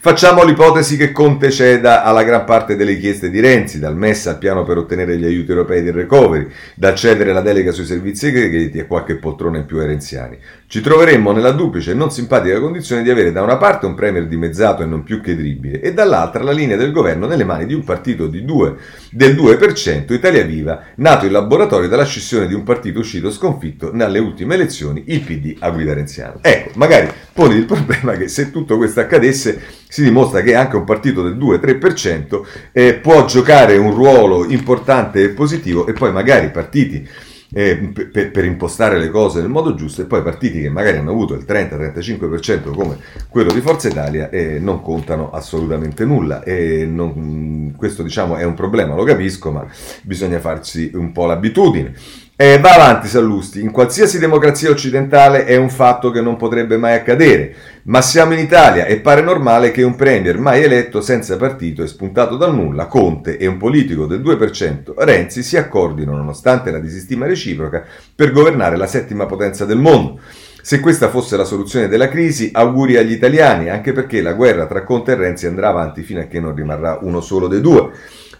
Facciamo l'ipotesi che Conte ceda alla gran parte delle richieste di Renzi, dal MES al piano per ottenere gli aiuti europei del recovery, dal cedere la delega sui servizi segreti e qualche poltrona in più ai renziani. Ci troveremmo nella duplice e non simpatica condizione di avere da una parte un premier dimezzato e non più credibile e dall'altra la linea del governo nelle mani di un partito di 2, del 2%, Italia Viva, nato in laboratorio dalla scissione di un partito uscito sconfitto nelle ultime elezioni, il PD a guida renziana. Ecco, magari poni il problema che se tutto questo accadesse si dimostra che anche un partito del 2-3% eh, può giocare un ruolo importante e positivo e poi magari partiti eh, per, per, impostare le cose nel modo giusto e poi partiti che magari hanno avuto il 30-35% come quello di Forza Italia eh, non contano assolutamente nulla e non, questo diciamo è un problema, lo capisco, ma bisogna farsi un po' l'abitudine. Eh, va avanti Sallusti, in qualsiasi democrazia occidentale è un fatto che non potrebbe mai accadere, ma siamo in Italia e pare normale che un premier mai eletto senza partito e spuntato dal nulla, Conte e un politico del 2%, Renzi, si accordino, nonostante la disistima reciproca, per governare la settima potenza del mondo. Se questa fosse la soluzione della crisi, auguri agli italiani, anche perché la guerra tra Conte e Renzi andrà avanti fino a che non rimarrà uno solo dei due.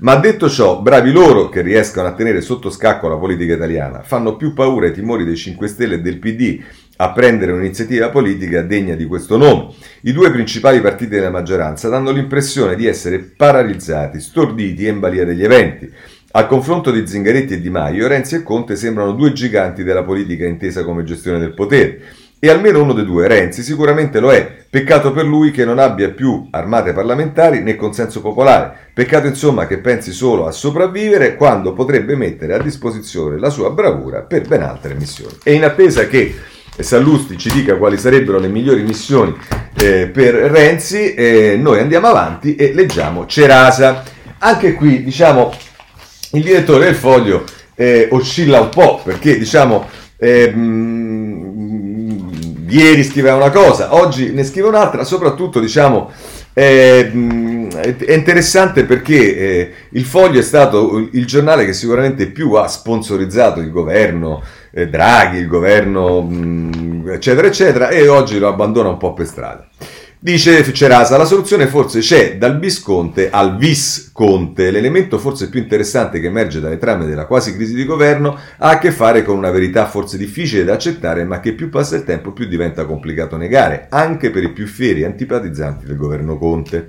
Ma detto ciò, bravi loro che riescono a tenere sotto scacco la politica italiana, fanno più paura i timori dei 5 Stelle e del PD a prendere un'iniziativa politica degna di questo nome. I due principali partiti della maggioranza danno l'impressione di essere paralizzati, storditi e in balia degli eventi. Al confronto di Zingaretti e Di Maio, Renzi e Conte sembrano due giganti della politica intesa come gestione del potere. E almeno uno dei due, Renzi, sicuramente lo è. Peccato per lui che non abbia più armate parlamentari né consenso popolare. Peccato insomma che pensi solo a sopravvivere quando potrebbe mettere a disposizione la sua bravura per ben altre missioni. E in attesa che Sallusti ci dica quali sarebbero le migliori missioni eh, per Renzi, eh, noi andiamo avanti e leggiamo Cerasa. Anche qui, diciamo, il direttore del foglio eh, oscilla un po' perché, diciamo, eh, ieri scriveva una cosa, oggi ne scrive un'altra, soprattutto diciamo è, è interessante perché eh, il Foglio è stato il giornale che sicuramente più ha sponsorizzato il governo eh, Draghi, il governo mh, eccetera eccetera e oggi lo abbandona un po' per strada. Dice Cerasa, la soluzione forse c'è dal Visconte al Visconte. L'elemento forse più interessante che emerge dalle trame della quasi crisi di governo ha a che fare con una verità forse difficile da accettare, ma che più passa il tempo più diventa complicato negare, anche per i più fieri antipatizzanti del governo Conte.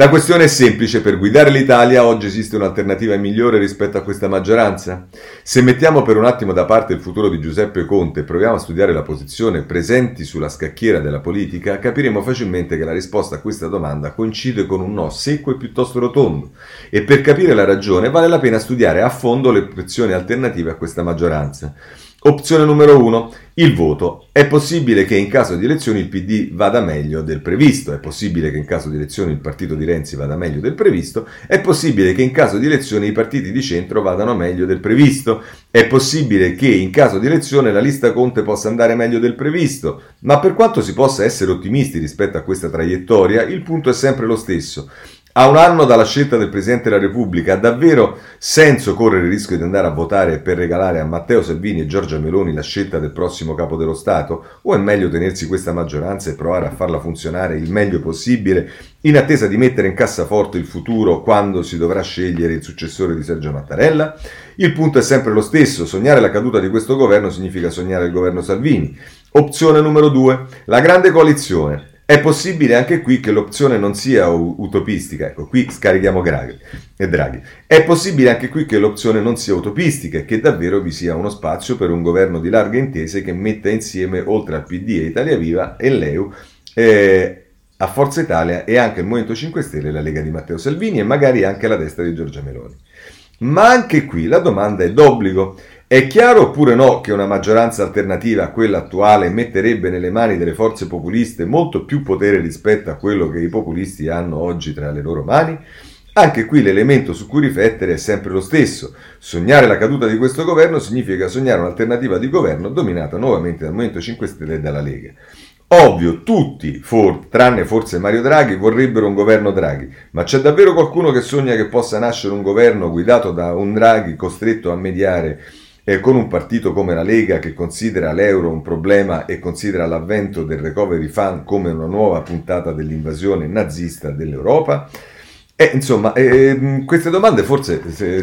La questione è semplice, per guidare l'Italia oggi esiste un'alternativa migliore rispetto a questa maggioranza? Se mettiamo per un attimo da parte il futuro di Giuseppe Conte e proviamo a studiare la posizione presenti sulla scacchiera della politica, capiremo facilmente che la risposta a questa domanda coincide con un no secco e piuttosto rotondo. E per capire la ragione vale la pena studiare a fondo le opzioni alternative a questa maggioranza. Opzione numero 1. Il voto. È possibile che in caso di elezioni il PD vada meglio del previsto, è possibile che in caso di elezioni il partito di Renzi vada meglio del previsto, è possibile che in caso di elezioni i partiti di centro vadano meglio del previsto, è possibile che in caso di elezione la lista Conte possa andare meglio del previsto, ma per quanto si possa essere ottimisti rispetto a questa traiettoria, il punto è sempre lo stesso. A un anno dalla scelta del Presidente della Repubblica, ha davvero senso correre il rischio di andare a votare per regalare a Matteo Salvini e Giorgia Meloni la scelta del prossimo capo dello Stato? O è meglio tenersi questa maggioranza e provare a farla funzionare il meglio possibile in attesa di mettere in cassaforte il futuro quando si dovrà scegliere il successore di Sergio Mattarella? Il punto è sempre lo stesso, sognare la caduta di questo governo significa sognare il governo Salvini. Opzione numero due, la grande coalizione. È possibile anche qui che l'opzione non sia utopistica, ecco, qui scarichiamo Draghi, e Draghi. È possibile anche qui che l'opzione non sia utopistica e che davvero vi sia uno spazio per un governo di larghe intese che metta insieme, oltre al PD e Italia Viva e l'EU, eh, a Forza Italia e anche il Movimento 5 Stelle, la Lega di Matteo Salvini e magari anche la destra di Giorgia Meloni. Ma anche qui la domanda è d'obbligo. È chiaro oppure no che una maggioranza alternativa a quella attuale metterebbe nelle mani delle forze populiste molto più potere rispetto a quello che i populisti hanno oggi tra le loro mani? Anche qui l'elemento su cui riflettere è sempre lo stesso. Sognare la caduta di questo governo significa sognare un'alternativa di governo dominata nuovamente dal Movimento 5 Stelle e dalla Lega. Ovvio, tutti, for, tranne forse Mario Draghi, vorrebbero un governo Draghi, ma c'è davvero qualcuno che sogna che possa nascere un governo guidato da un Draghi costretto a mediare eh, con un partito come la Lega che considera l'euro un problema e considera l'avvento del recovery fund come una nuova puntata dell'invasione nazista dell'Europa? Eh, insomma, eh, queste domande forse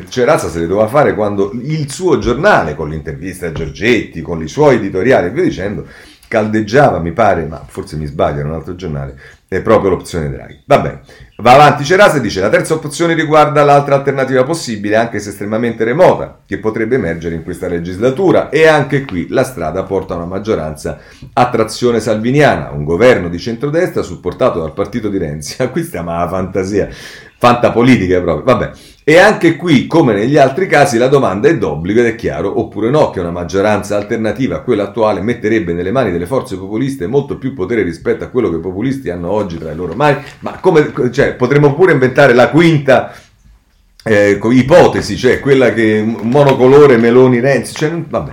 Cerazza se le doveva fare quando il suo giornale, con l'intervista a Giorgetti, con i suoi editoriali e via dicendo, caldeggiava, mi pare, ma forse mi sbaglio, era un altro giornale, è proprio l'opzione Draghi. Va bene, va avanti Cerasa e dice la terza opzione riguarda l'altra alternativa possibile, anche se estremamente remota, che potrebbe emergere in questa legislatura e anche qui la strada porta a una maggioranza a trazione salviniana, un governo di centrodestra supportato dal partito di Renzi. Qui stiamo alla fantasia, fantapolitica proprio. Vabbè, e anche qui, come negli altri casi, la domanda è d'obbligo ed è chiaro, oppure no, che una maggioranza alternativa a quella attuale metterebbe nelle mani delle forze populiste molto più potere rispetto a quello che i populisti hanno oggi tra le loro mani. Ma come, cioè, potremmo pure inventare la quinta eh, ipotesi, cioè quella che monocolore Meloni Renzi, cioè, vabbè.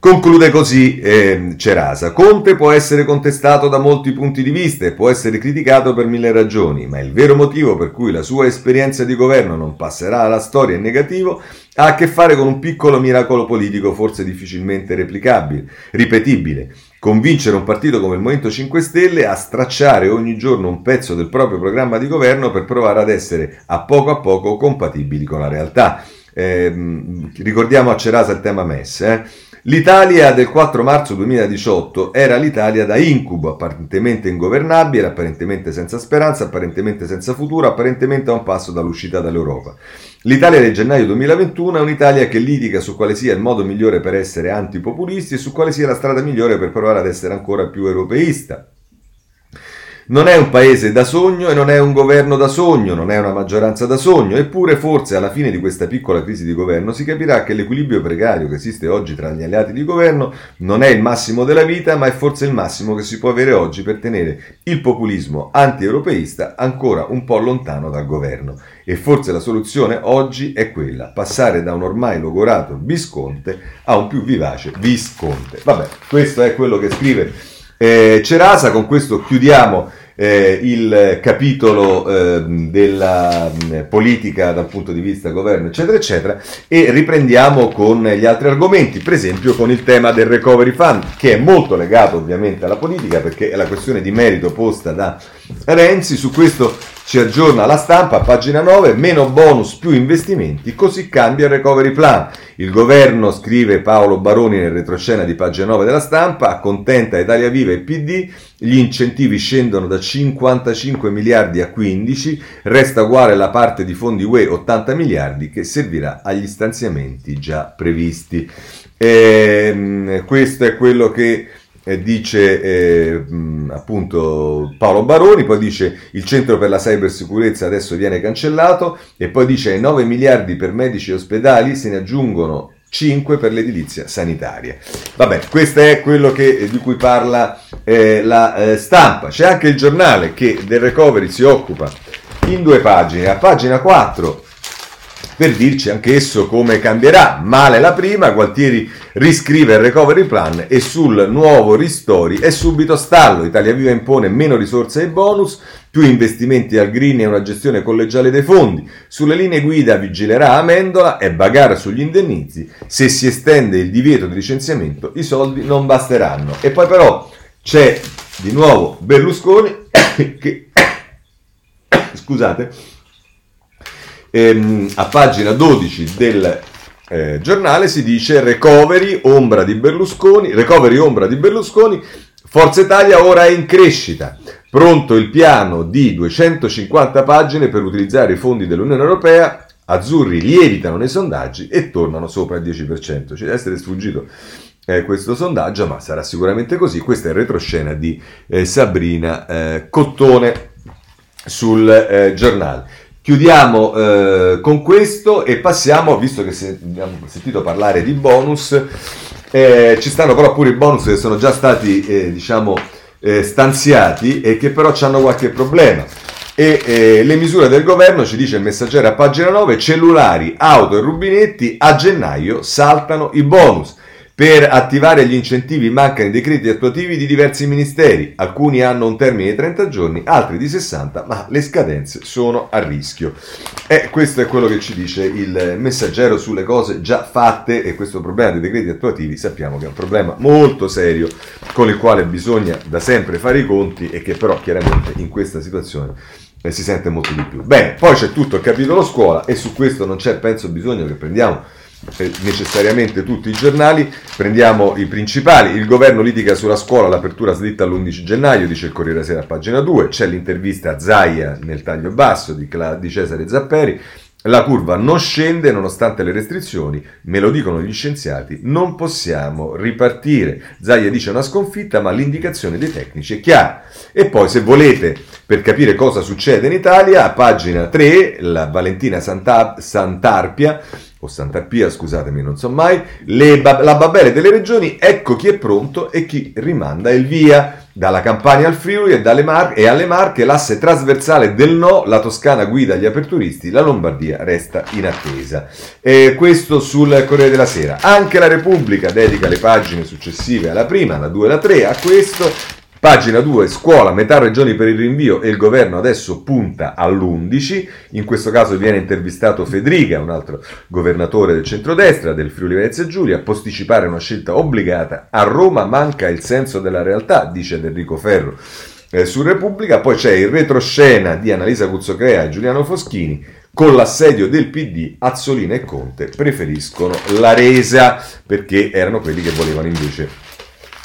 Conclude così eh, Cerasa. Conte può essere contestato da molti punti di vista e può essere criticato per mille ragioni, ma il vero motivo per cui la sua esperienza di governo non passerà alla storia in negativo ha a che fare con un piccolo miracolo politico forse difficilmente replicabile, ripetibile. Convincere un partito come il Movimento 5 Stelle a stracciare ogni giorno un pezzo del proprio programma di governo per provare ad essere a poco a poco compatibili con la realtà. Eh, ricordiamo a Cerasa il tema MES. Eh? L'Italia del 4 marzo 2018 era l'Italia da incubo, apparentemente ingovernabile, apparentemente senza speranza, apparentemente senza futuro, apparentemente a un passo dall'uscita dall'Europa. L'Italia del gennaio 2021 è un'Italia che litiga su quale sia il modo migliore per essere antipopulisti e su quale sia la strada migliore per provare ad essere ancora più europeista. Non è un paese da sogno e non è un governo da sogno, non è una maggioranza da sogno, eppure forse alla fine di questa piccola crisi di governo si capirà che l'equilibrio precario che esiste oggi tra gli alleati di governo non è il massimo della vita, ma è forse il massimo che si può avere oggi per tenere il populismo anti-europeista ancora un po' lontano dal governo. E forse la soluzione oggi è quella, passare da un ormai logorato Visconte a un più vivace Visconte. Vabbè, questo è quello che scrive eh, Cerasa, con questo chiudiamo eh, il capitolo eh, della mm, politica dal punto di vista governo, eccetera, eccetera, e riprendiamo con gli altri argomenti, per esempio con il tema del recovery fund, che è molto legato ovviamente alla politica perché è la questione di merito posta da Renzi. Su questo ci aggiorna la stampa, pagina 9, meno bonus più investimenti, così cambia il recovery plan. Il governo, scrive Paolo Baroni nel retroscena di pagina 9 della stampa, accontenta Italia Viva e PD, gli incentivi scendono da 55 miliardi a 15, resta uguale la parte di fondi UE 80 miliardi che servirà agli stanziamenti già previsti. Ehm, questo è quello che eh, dice eh, appunto Paolo Baroni, poi dice il centro per la cybersicurezza adesso viene cancellato e poi dice ai 9 miliardi per medici e ospedali se ne aggiungono 5 per l'edilizia sanitaria. Vabbè, questo è quello che, di cui parla eh, la eh, stampa. C'è anche il giornale che del recovery si occupa in due pagine. A pagina 4 per dirci anch'esso come cambierà. Male la prima, Gualtieri riscrive il recovery plan e sul nuovo ristori è subito stallo. Italia Viva impone meno risorse ai bonus, più investimenti al green e una gestione collegiale dei fondi. Sulle linee guida vigilerà Amendola e bagarra sugli indennizi. Se si estende il divieto di licenziamento, i soldi non basteranno. E poi però c'è di nuovo Berlusconi che scusate ehm, a pagina 12 del eh, giornale si dice recovery ombra di Berlusconi, recovery ombra di Berlusconi, Forza Italia ora è in crescita. Pronto il piano di 250 pagine per utilizzare i fondi dell'Unione Europea. Azzurri lievitano nei sondaggi e tornano sopra il 10%. Ci deve essere sfuggito eh, questo sondaggio, ma sarà sicuramente così. Questa è retroscena di eh, Sabrina eh, Cottone sul eh, giornale. Chiudiamo eh, con questo e passiamo, visto che se, abbiamo sentito parlare di bonus, eh, ci stanno però pure i bonus che sono già stati, eh, diciamo, eh, stanziati e che però hanno qualche problema. E eh, le misure del governo, ci dice il messaggero a pagina 9, cellulari, auto e rubinetti, a gennaio saltano i bonus. Per attivare gli incentivi mancano i decreti attuativi di diversi ministeri, alcuni hanno un termine di 30 giorni, altri di 60, ma le scadenze sono a rischio. E questo è quello che ci dice il messaggero sulle cose già fatte e questo problema dei decreti attuativi sappiamo che è un problema molto serio con il quale bisogna da sempre fare i conti e che però chiaramente in questa situazione eh, si sente molto di più. Bene, poi c'è tutto il capitolo scuola e su questo non c'è penso bisogno che prendiamo necessariamente tutti i giornali, prendiamo i principali, il governo litiga sulla scuola, l'apertura slitta all'11 gennaio, dice il Corriere Sera a pagina 2, c'è l'intervista a Zaia nel taglio basso di, di Cesare Zapperi, la curva non scende nonostante le restrizioni, me lo dicono gli scienziati, non possiamo ripartire. Zaia dice una sconfitta, ma l'indicazione dei tecnici è chiara. E poi se volete, per capire cosa succede in Italia, a pagina 3, la Valentina Santa, Santarpia o Sant'Arpia, scusatemi, non so mai, le, la Babele delle regioni, ecco chi è pronto e chi rimanda il via. Dalla Campania al Friuli e, Mar- e alle Marche l'asse trasversale del no, la Toscana guida gli aperturisti, la Lombardia resta in attesa. E questo sul Corriere della Sera. Anche la Repubblica dedica le pagine successive alla prima, la 2 e la 3 a questo Pagina 2, scuola, metà regioni per il rinvio e il governo adesso punta all'11. In questo caso viene intervistato Federica, un altro governatore del centrodestra del Friuli Venezia Giulia. Posticipare una scelta obbligata. A Roma manca il senso della realtà, dice Enrico Ferro. Eh, su Repubblica poi c'è il retroscena di Annalisa Cuzzocrea e Giuliano Foschini. Con l'assedio del PD, Azzolina e Conte preferiscono la resa perché erano quelli che volevano invece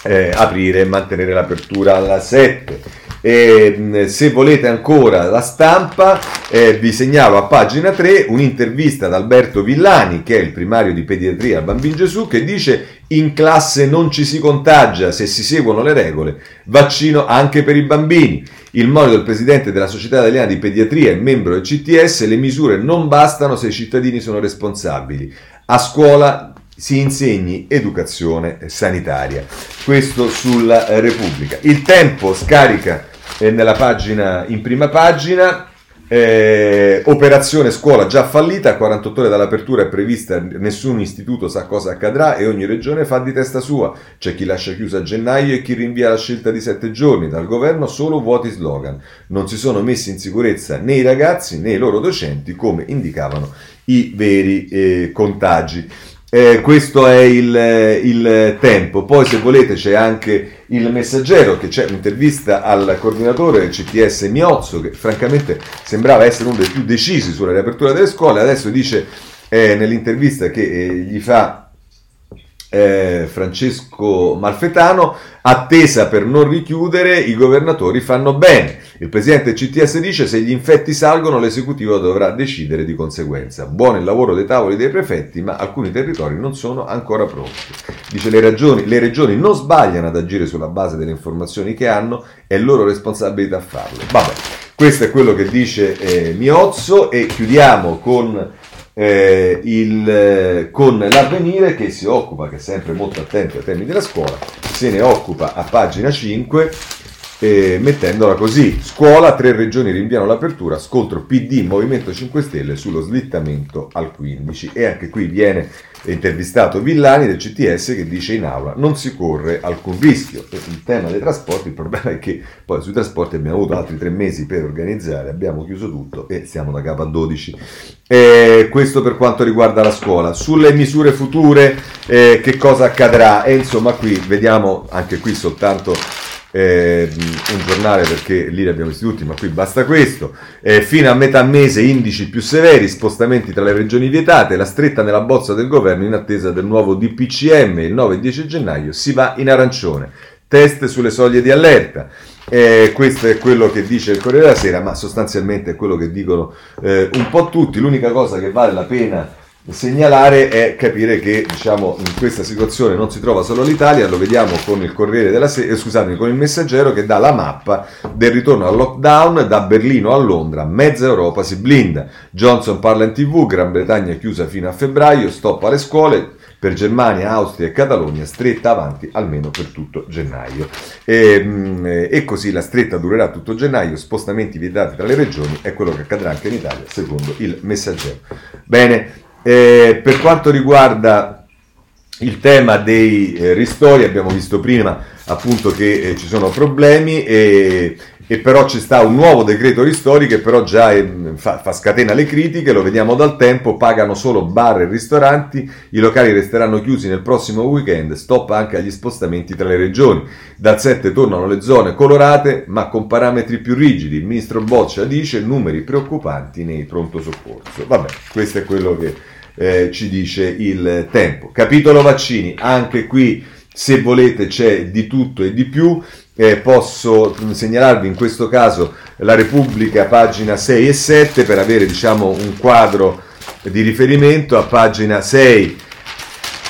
eh, aprire e mantenere l'apertura alla 7. E, se volete ancora la stampa, eh, vi segnalo a pagina 3 un'intervista ad Alberto Villani, che è il primario di pediatria al Bambin Gesù, che dice in classe non ci si contagia se si seguono le regole, vaccino anche per i bambini. Il monito del presidente della Società Italiana di Pediatria e membro del CTS, le misure non bastano se i cittadini sono responsabili. A scuola si insegni educazione sanitaria. Questo sulla Repubblica. Il tempo scarica eh, nella pagina, in prima pagina. Eh, operazione scuola già fallita, 48 ore dall'apertura è prevista, nessun istituto sa cosa accadrà e ogni regione fa di testa sua. C'è chi lascia chiusa a gennaio e chi rinvia la scelta di sette giorni. Dal governo solo vuoti slogan. Non si sono messi in sicurezza né i ragazzi né i loro docenti come indicavano i veri eh, contagi. Eh, questo è il, il, tempo. Poi, se volete, c'è anche il messaggero che c'è un'intervista al coordinatore del CTS Miozzo che francamente sembrava essere uno dei più decisi sulla riapertura delle scuole, adesso dice eh, nell'intervista che eh, gli fa eh, Francesco Malfetano, attesa per non richiudere, i governatori fanno bene. Il presidente CTS dice se gli infetti salgono l'esecutivo dovrà decidere di conseguenza. Buono il lavoro dei tavoli dei prefetti, ma alcuni territori non sono ancora pronti. Dice le, ragioni, le regioni non sbagliano ad agire sulla base delle informazioni che hanno, è loro responsabilità farlo. Vabbè, questo è quello che dice eh, Miozzo e chiudiamo con eh, il, eh, con l'avvenire che si occupa, che è sempre molto attento ai temi della scuola, se ne occupa a pagina 5 eh, mettendola così. Scuola, tre regioni rinviano l'apertura, scontro PD Movimento 5 Stelle sullo slittamento al 15 e anche qui viene intervistato Villani del CTS che dice in aula non si corre alcun rischio. Il tema dei trasporti, il problema è che poi sui trasporti abbiamo avuto altri tre mesi per organizzare, abbiamo chiuso tutto e siamo da capo a 12. Eh, questo per quanto riguarda la scuola. Sulle misure future eh, che cosa accadrà? E insomma qui vediamo anche qui soltanto eh, un giornale perché lì li abbiamo visti tutti, ma qui basta questo. Eh, fino a metà mese indici più severi, spostamenti tra le regioni vietate, la stretta nella bozza del governo in attesa del nuovo DPCM il 9 e 10 gennaio si va in arancione. Test sulle soglie di allerta. Eh, questo è quello che dice il Corriere della Sera, ma sostanzialmente è quello che dicono eh, un po' tutti. L'unica cosa che vale la pena segnalare è capire che diciamo, in questa situazione non si trova solo l'Italia, lo vediamo con il Corriere della Sera, eh, scusate, con il Messaggero che dà la mappa del ritorno al lockdown da Berlino a Londra, mezza Europa si blinda. Johnson parla in tv, Gran Bretagna chiusa fino a febbraio, stop alle scuole, per Germania, Austria e Catalogna stretta avanti almeno per tutto gennaio. E, mm, e, così la stretta durerà tutto gennaio, spostamenti vietati tra le regioni, è quello che accadrà anche in Italia, secondo il messaggero. Bene, eh, per quanto riguarda il tema dei eh, ristori, abbiamo visto prima appunto che eh, ci sono problemi e, e, però ci sta un nuovo decreto ristori che però già è, fa, fa, scatena le critiche, lo vediamo dal tempo, pagano solo bar e ristoranti, i locali resteranno chiusi nel prossimo weekend, stop anche agli spostamenti tra le regioni. Dal 7 tornano le zone colorate ma con parametri più rigidi, il ministro Boccia dice numeri preoccupanti nei pronto soccorso. Vabbè, questo è quello che eh, ci dice il tempo. Capitolo vaccini, anche qui se volete c'è di tutto e di più. Eh, posso segnalarvi in questo caso la Repubblica pagina 6 e 7 per avere diciamo un quadro di riferimento a pagina 6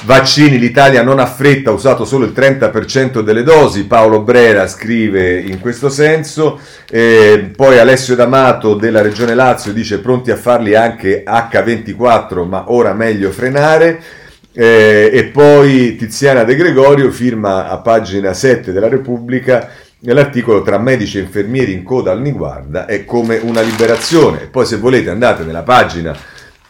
Vaccini, l'Italia non ha fretta, ha usato solo il 30% delle dosi, Paolo Brera scrive in questo senso, eh, poi Alessio D'Amato della Regione Lazio dice pronti a farli anche H24 ma ora meglio frenare. Eh, e poi Tiziana De Gregorio firma a pagina 7 della Repubblica l'articolo tra medici e infermieri in coda al Niguarda è come una liberazione. E poi se volete andate nella pagina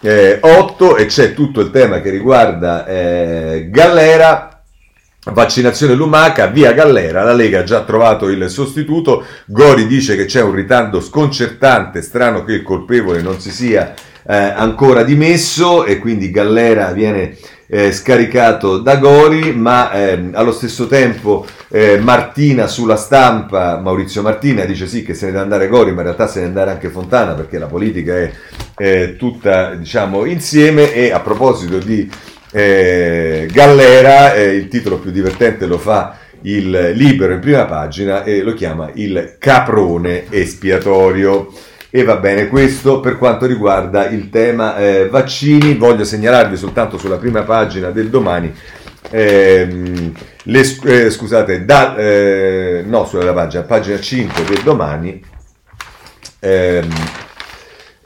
eh, 8 e c'è tutto il tema che riguarda eh, Gallera. Vaccinazione lumaca, via Gallera, la Lega ha già trovato il sostituto, Gori dice che c'è un ritardo sconcertante, strano che il colpevole non si sia eh, ancora dimesso e quindi Gallera viene eh, scaricato da Gori, ma eh, allo stesso tempo eh, Martina sulla stampa, Maurizio Martina dice sì che se ne deve andare Gori, ma in realtà se ne deve andare anche Fontana perché la politica è eh, tutta diciamo insieme e a proposito di eh, Gallera, eh, il titolo più divertente lo fa il Libero in prima pagina e lo chiama il caprone espiatorio. E va bene, questo per quanto riguarda il tema eh, vaccini, voglio segnalarvi soltanto sulla prima pagina del domani, ehm, le, eh, scusate, da, eh, no sulla pagina, pagina 5 del domani, ehm,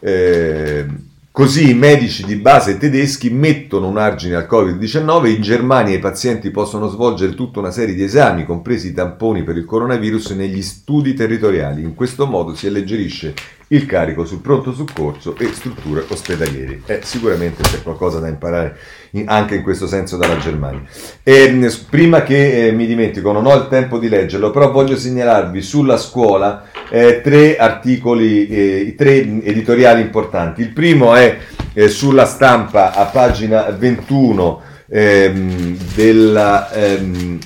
ehm Così i medici di base tedeschi mettono un argine al Covid-19, in Germania i pazienti possono svolgere tutta una serie di esami, compresi i tamponi per il coronavirus, negli studi territoriali. In questo modo si alleggerisce il carico sul pronto soccorso e strutture ospedaliere. Eh, sicuramente c'è qualcosa da imparare in, anche in questo senso dalla Germania. E, prima che eh, mi dimentico, non ho il tempo di leggerlo, però voglio segnalarvi sulla scuola eh, tre articoli, eh, tre editoriali importanti. Il primo è eh, sulla stampa a pagina 21 ehm, della... Ehm,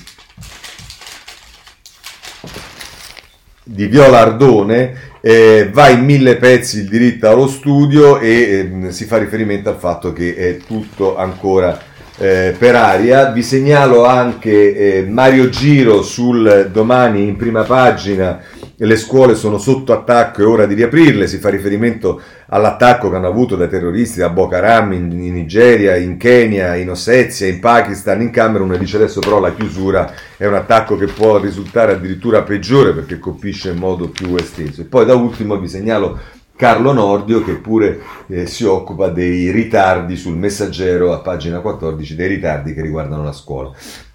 di Viola Ardone eh, va in mille pezzi il diritto allo studio e eh, si fa riferimento al fatto che è tutto ancora eh, per aria. Vi segnalo anche eh, Mario Giro sul domani in prima pagina le scuole sono sotto attacco, è ora di riaprirle, si fa riferimento all'attacco che hanno avuto dai terroristi da Boko Haram in, in, Nigeria, in Kenya, in Ossetia, in Pakistan, in Camerun e dice adesso però la chiusura è un attacco che può risultare addirittura peggiore perché colpisce in modo più esteso. E poi da ultimo vi segnalo Carlo Nordio che pure eh, si occupa dei ritardi sul messaggero a pagina 14, dei ritardi che riguardano la scuola.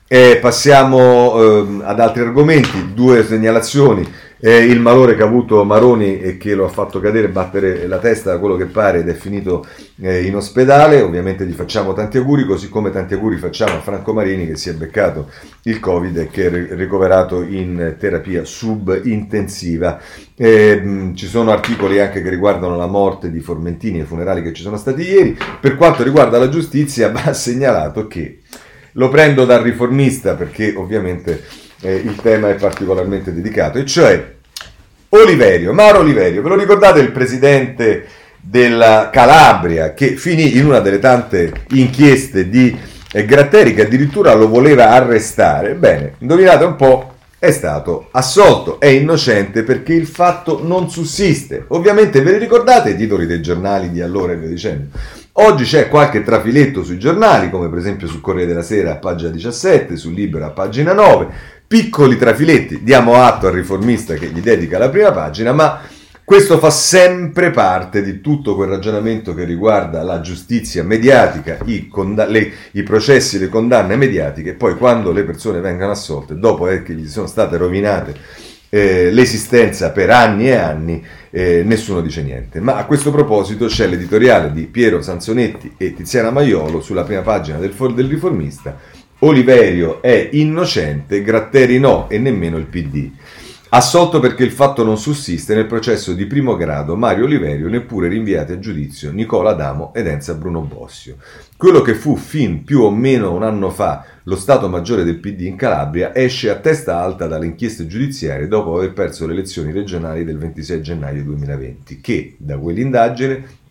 E passiamo eh, ad altri argomenti, due segnalazioni eh, il malore che ha avuto Maroni e che lo ha fatto cadere, battere la testa da quello che pare ed è finito eh, in ospedale. Ovviamente gli facciamo tanti auguri, così come tanti auguri facciamo a Franco Marini che si è beccato il Covid e che è ricoverato in terapia subintensiva. Eh, mh, ci sono articoli anche che riguardano la morte di Formentini e i funerali che ci sono stati ieri. Per quanto riguarda la giustizia, va segnalato che lo prendo dal riformista perché ovviamente eh, il tema è particolarmente dedicato, e cioè Oliverio, Mauro Oliverio, ve lo ricordate il presidente della Calabria che finì in una delle tante inchieste di eh, Gratteri che addirittura lo voleva arrestare? Bene, indovinate un po', è stato assolto, è innocente perché il fatto non sussiste. Ovviamente ve li ricordate i titoli dei giornali di allora e via dicendo. Oggi c'è qualche trafiletto sui giornali, come per esempio sul Corriere della Sera a pagina 17, sul Libero a pagina 9, piccoli trafiletti, diamo atto al riformista che gli dedica la prima pagina, ma questo fa sempre parte di tutto quel ragionamento che riguarda la giustizia mediatica, i, conda- le, i processi, le condanne mediatiche, poi quando le persone vengono assolte, dopo che gli sono state rovinate eh, l'esistenza per anni e anni, eh, nessuno dice niente. Ma a questo proposito c'è l'editoriale di Piero Sanzonetti e Tiziana Maiolo sulla prima pagina del, del Riformista. Oliverio è innocente, Gratteri no e nemmeno il PD. Assolto perché il fatto non sussiste nel processo di primo grado Mario Oliverio, neppure rinviati a giudizio Nicola Adamo ed Enza Bruno Bossio. Quello che fu fin più o meno un anno fa lo Stato Maggiore del PD in Calabria esce a testa alta dalle inchieste giudiziarie dopo aver perso le elezioni regionali del 26 gennaio 2020, che da quell'indagine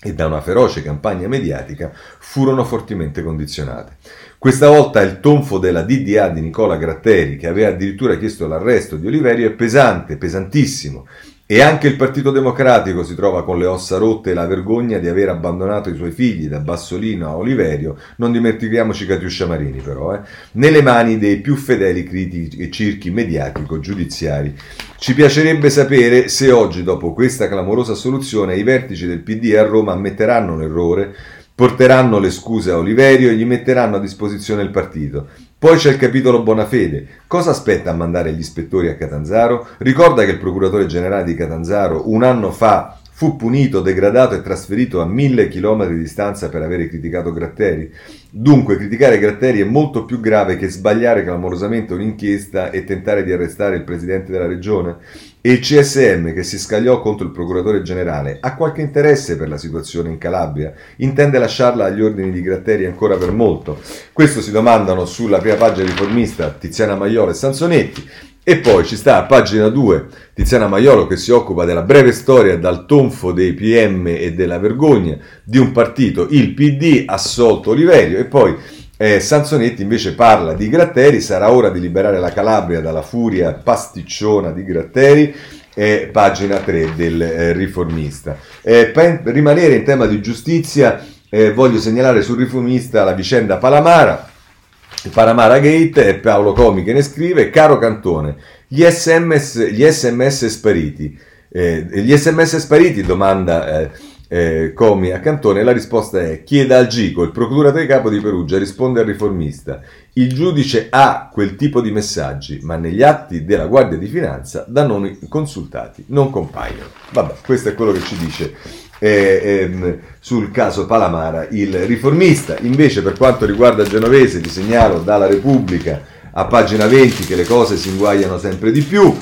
e da una feroce campagna mediatica furono fortemente condizionate. Questa volta il tonfo della DDA di Nicola Gratteri, che aveva addirittura chiesto l'arresto di Oliverio, è pesante, pesantissimo. E anche il Partito Democratico si trova con le ossa rotte e la vergogna di aver abbandonato i suoi figli da Bassolino a Oliverio, non dimentichiamoci Catiuscia Marini però, eh, nelle mani dei più fedeli critici e circhi mediatico-giudiziari. Ci piacerebbe sapere se oggi, dopo questa clamorosa soluzione, i vertici del PD a Roma ammetteranno l'errore Porteranno le scuse a Oliverio e gli metteranno a disposizione il partito. Poi c'è il capitolo Bonafede. Cosa aspetta a mandare gli ispettori a Catanzaro? Ricorda che il procuratore generale di Catanzaro un anno fa fu punito, degradato e trasferito a mille chilometri di distanza per avere criticato Gratteri. Dunque, criticare Gratteri è molto più grave che sbagliare clamorosamente un'inchiesta e tentare di arrestare il presidente della regione. Il CSM, che si scagliò contro il procuratore generale, ha qualche interesse per la situazione in Calabria? Intende lasciarla agli ordini di Gratteri ancora per molto? Questo si domandano sulla prima pagina riformista Tiziana Maiolo e Sansonetti. E poi ci sta a pagina 2 Tiziana Maiolo che si occupa della breve storia dal tonfo dei PM e della vergogna di un partito, il PD, assolto Oliverio. E poi eh, Sansonetti invece parla di Gratteri, sarà ora di liberare la Calabria dalla furia pasticciona di Gratteri, eh, pagina 3 del eh, riformista. Eh, per rimanere in tema di giustizia, eh, voglio segnalare sul riformista la vicenda Palamara, Palamara Gate, è Paolo Comi che ne scrive, caro Cantone, gli sms, gli SMS spariti, eh, gli sms spariti domanda eh, Comi a Cantone, la risposta è chieda al Gico, il procuratore capo di Perugia risponde al riformista, il giudice ha quel tipo di messaggi, ma negli atti della Guardia di Finanza da non consultati non compaiono. Vabbè, questo è quello che ci dice eh, ehm, sul caso Palamara il riformista. Invece per quanto riguarda Genovese vi segnalo dalla Repubblica a pagina 20 che le cose si inguagliano sempre di più.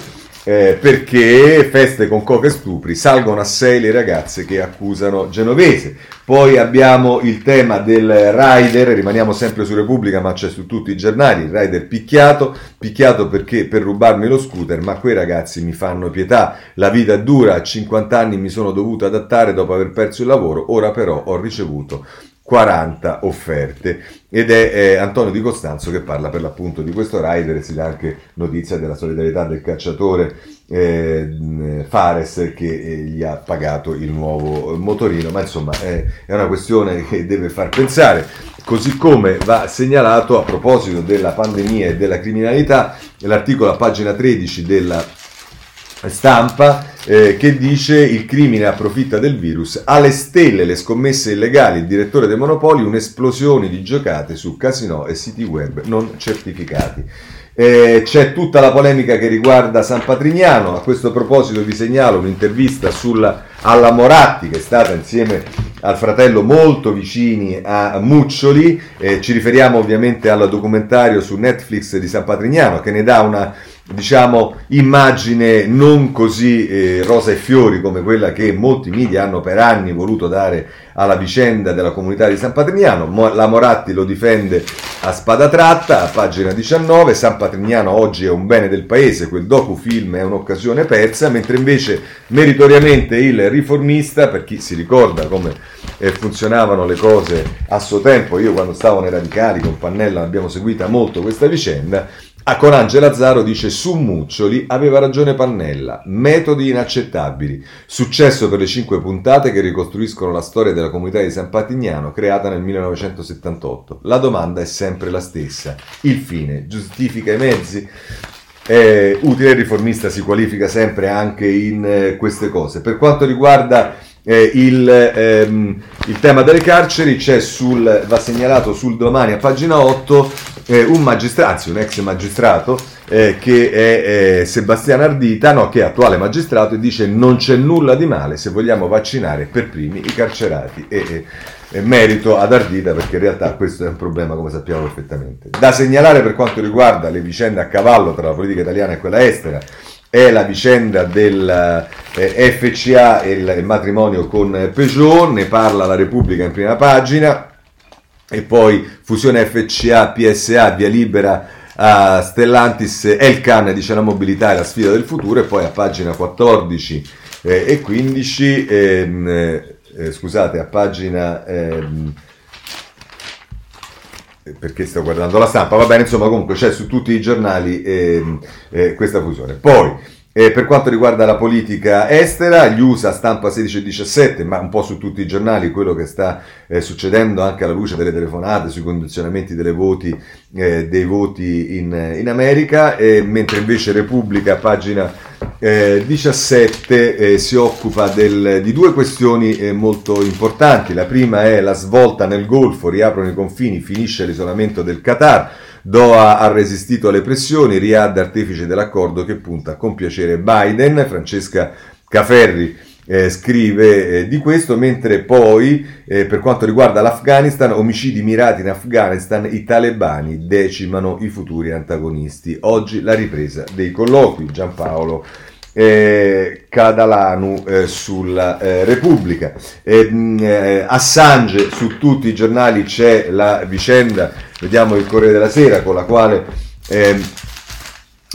Eh, perché feste con coca e stupri salgono a 6 le ragazze che accusano Genovese. Poi abbiamo il tema del rider, rimaniamo sempre su Repubblica ma c'è su tutti i giornali, il rider picchiato, picchiato perché per rubarmi lo scooter, ma quei ragazzi mi fanno pietà, la vita dura, a 50 anni mi sono dovuto adattare dopo aver perso il lavoro, ora però ho ricevuto 40 offerte. Ed è eh, Antonio Di Costanzo che parla per l'appunto di questo rider e si dà anche notizia della solidarietà del cacciatore eh, Fares che eh, gli ha pagato il nuovo motorino. Ma insomma è, una questione che deve far pensare. Così come va segnalato a proposito della pandemia e della criminalità l'articolo a pagina 13 della stampa eh, che dice il crimine approfitta del virus, alle stelle le scommesse illegali, il direttore dei monopoli, un'esplosione di giocate su casino e siti web non certificati. Eh, c'è tutta la polemica che riguarda San Patrignano, a questo proposito vi segnalo un'intervista sulla, alla Moratti che è stata insieme al fratello molto vicini a Muccioli, eh, ci riferiamo ovviamente al documentario su Netflix di San Patrignano che ne dà una diciamo, immagine non così eh, rosa e fiori come quella che molti media hanno per anni voluto dare alla vicenda della comunità di San Patrignano. La Moratti lo difende a spada tratta, a pagina 19. San Patrignano oggi è un bene del paese, quel docufilm è un'occasione persa, mentre invece meritoriamente il riformista, per chi si ricorda come eh, funzionavano le cose a suo tempo, io quando stavo nei radicali con Pannella abbiamo seguita molto questa vicenda, Ah, con Angela dice su Muccioli aveva ragione Pannella, metodi inaccettabili, successo per le cinque puntate che ricostruiscono la storia della comunità di San Patignano creata nel 1978. La domanda è sempre la stessa, il fine giustifica i mezzi? È utile il riformista si qualifica sempre anche in eh, queste cose. Per quanto riguarda eh, il, ehm, il, tema delle carceri sul, va segnalato sul domani a pagina 8 eh, un magistrato, anzi un ex magistrato eh, che è eh, Sebastiano Ardita, no, che è attuale magistrato e dice non c'è nulla di male se vogliamo vaccinare per primi i carcerati e, e merito ad Ardita perché in realtà questo è un problema come sappiamo perfettamente. Da segnalare per quanto riguarda le vicende a cavallo tra la politica italiana e quella estera è la vicenda del eh, FCA e il, il, matrimonio con Peugeot, ne parla la Repubblica in prima pagina, e poi fusione FCA-PSA, via libera a Stellantis, Elcan dice la mobilità è la sfida del futuro, e poi a pagina 14 eh, e 15, ehm, eh, scusate, a pagina... Ehm, perché sto guardando la stampa, va bene, insomma comunque c'è su tutti i giornali eh, eh, questa fusione. Poi, eh, per quanto riguarda la politica estera, gli USA stampa 16 e 17, ma un po' su tutti i giornali, quello che sta eh, succedendo anche alla luce delle telefonate sui condizionamenti voti, eh, dei voti in, in America, mentre invece Repubblica, pagina 17, eh, si occupa del, di due questioni eh, molto importanti. La prima è la svolta nel Golfo, riaprono i confini, finisce l'isolamento del Qatar. Doha ha resistito alle pressioni, Riyadh artefice dell'accordo che punta a compiacere Biden. Francesca Caferri eh, scrive eh, di questo, mentre poi eh, per quanto riguarda l'Afghanistan, omicidi mirati in Afghanistan, i talebani decimano i futuri antagonisti. Oggi la ripresa dei colloqui. Giampaolo eh, Cadalanu eh, sulla eh, Repubblica. Mm, eh, Assange su tutti i giornali c'è la vicenda, vediamo il Corriere della Sera, con la quale ehm,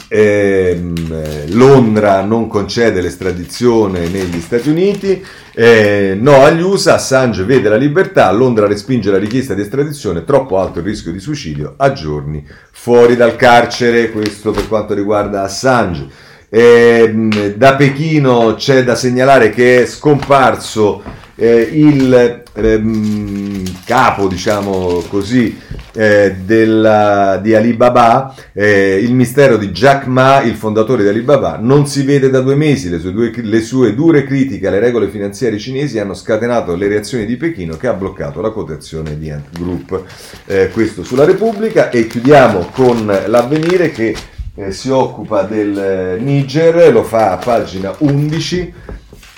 ehm, Londra non concede l'estradizione negli Stati Uniti. Eh, no agli USA, Assange vede la libertà, Londra respinge la richiesta di estradizione, troppo alto il rischio di suicidio, a giorni fuori dal carcere, questo per quanto riguarda Assange. Eh, da Pechino c'è da segnalare che è scomparso eh, il ehm, capo, diciamo così, eh, della, di Alibaba, eh, il mistero di Jack Ma, il fondatore di Alibaba, non si vede da due mesi. Le sue, due, le sue dure critiche alle regole finanziarie cinesi hanno scatenato le reazioni di Pechino che ha bloccato la quotazione di Ant Group. Eh, questo sulla Repubblica e chiudiamo con l'avvenire che eh, si occupa del eh, Niger, lo fa a pagina 11.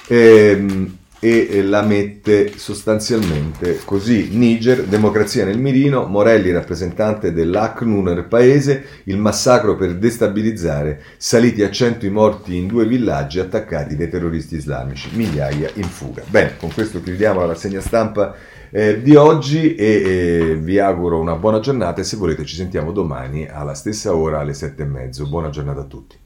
Ehm, e la mette sostanzialmente così. Niger, democrazia nel mirino, Morelli rappresentante dell'ACNU nel paese, il massacro per destabilizzare, saliti a 100 i morti in due villaggi attaccati dai terroristi islamici, migliaia in fuga. Bene, con questo chiudiamo la rassegna stampa eh, di oggi e eh, vi auguro una buona giornata e se volete ci sentiamo domani alla stessa ora alle sette e mezzo. Buona giornata a tutti.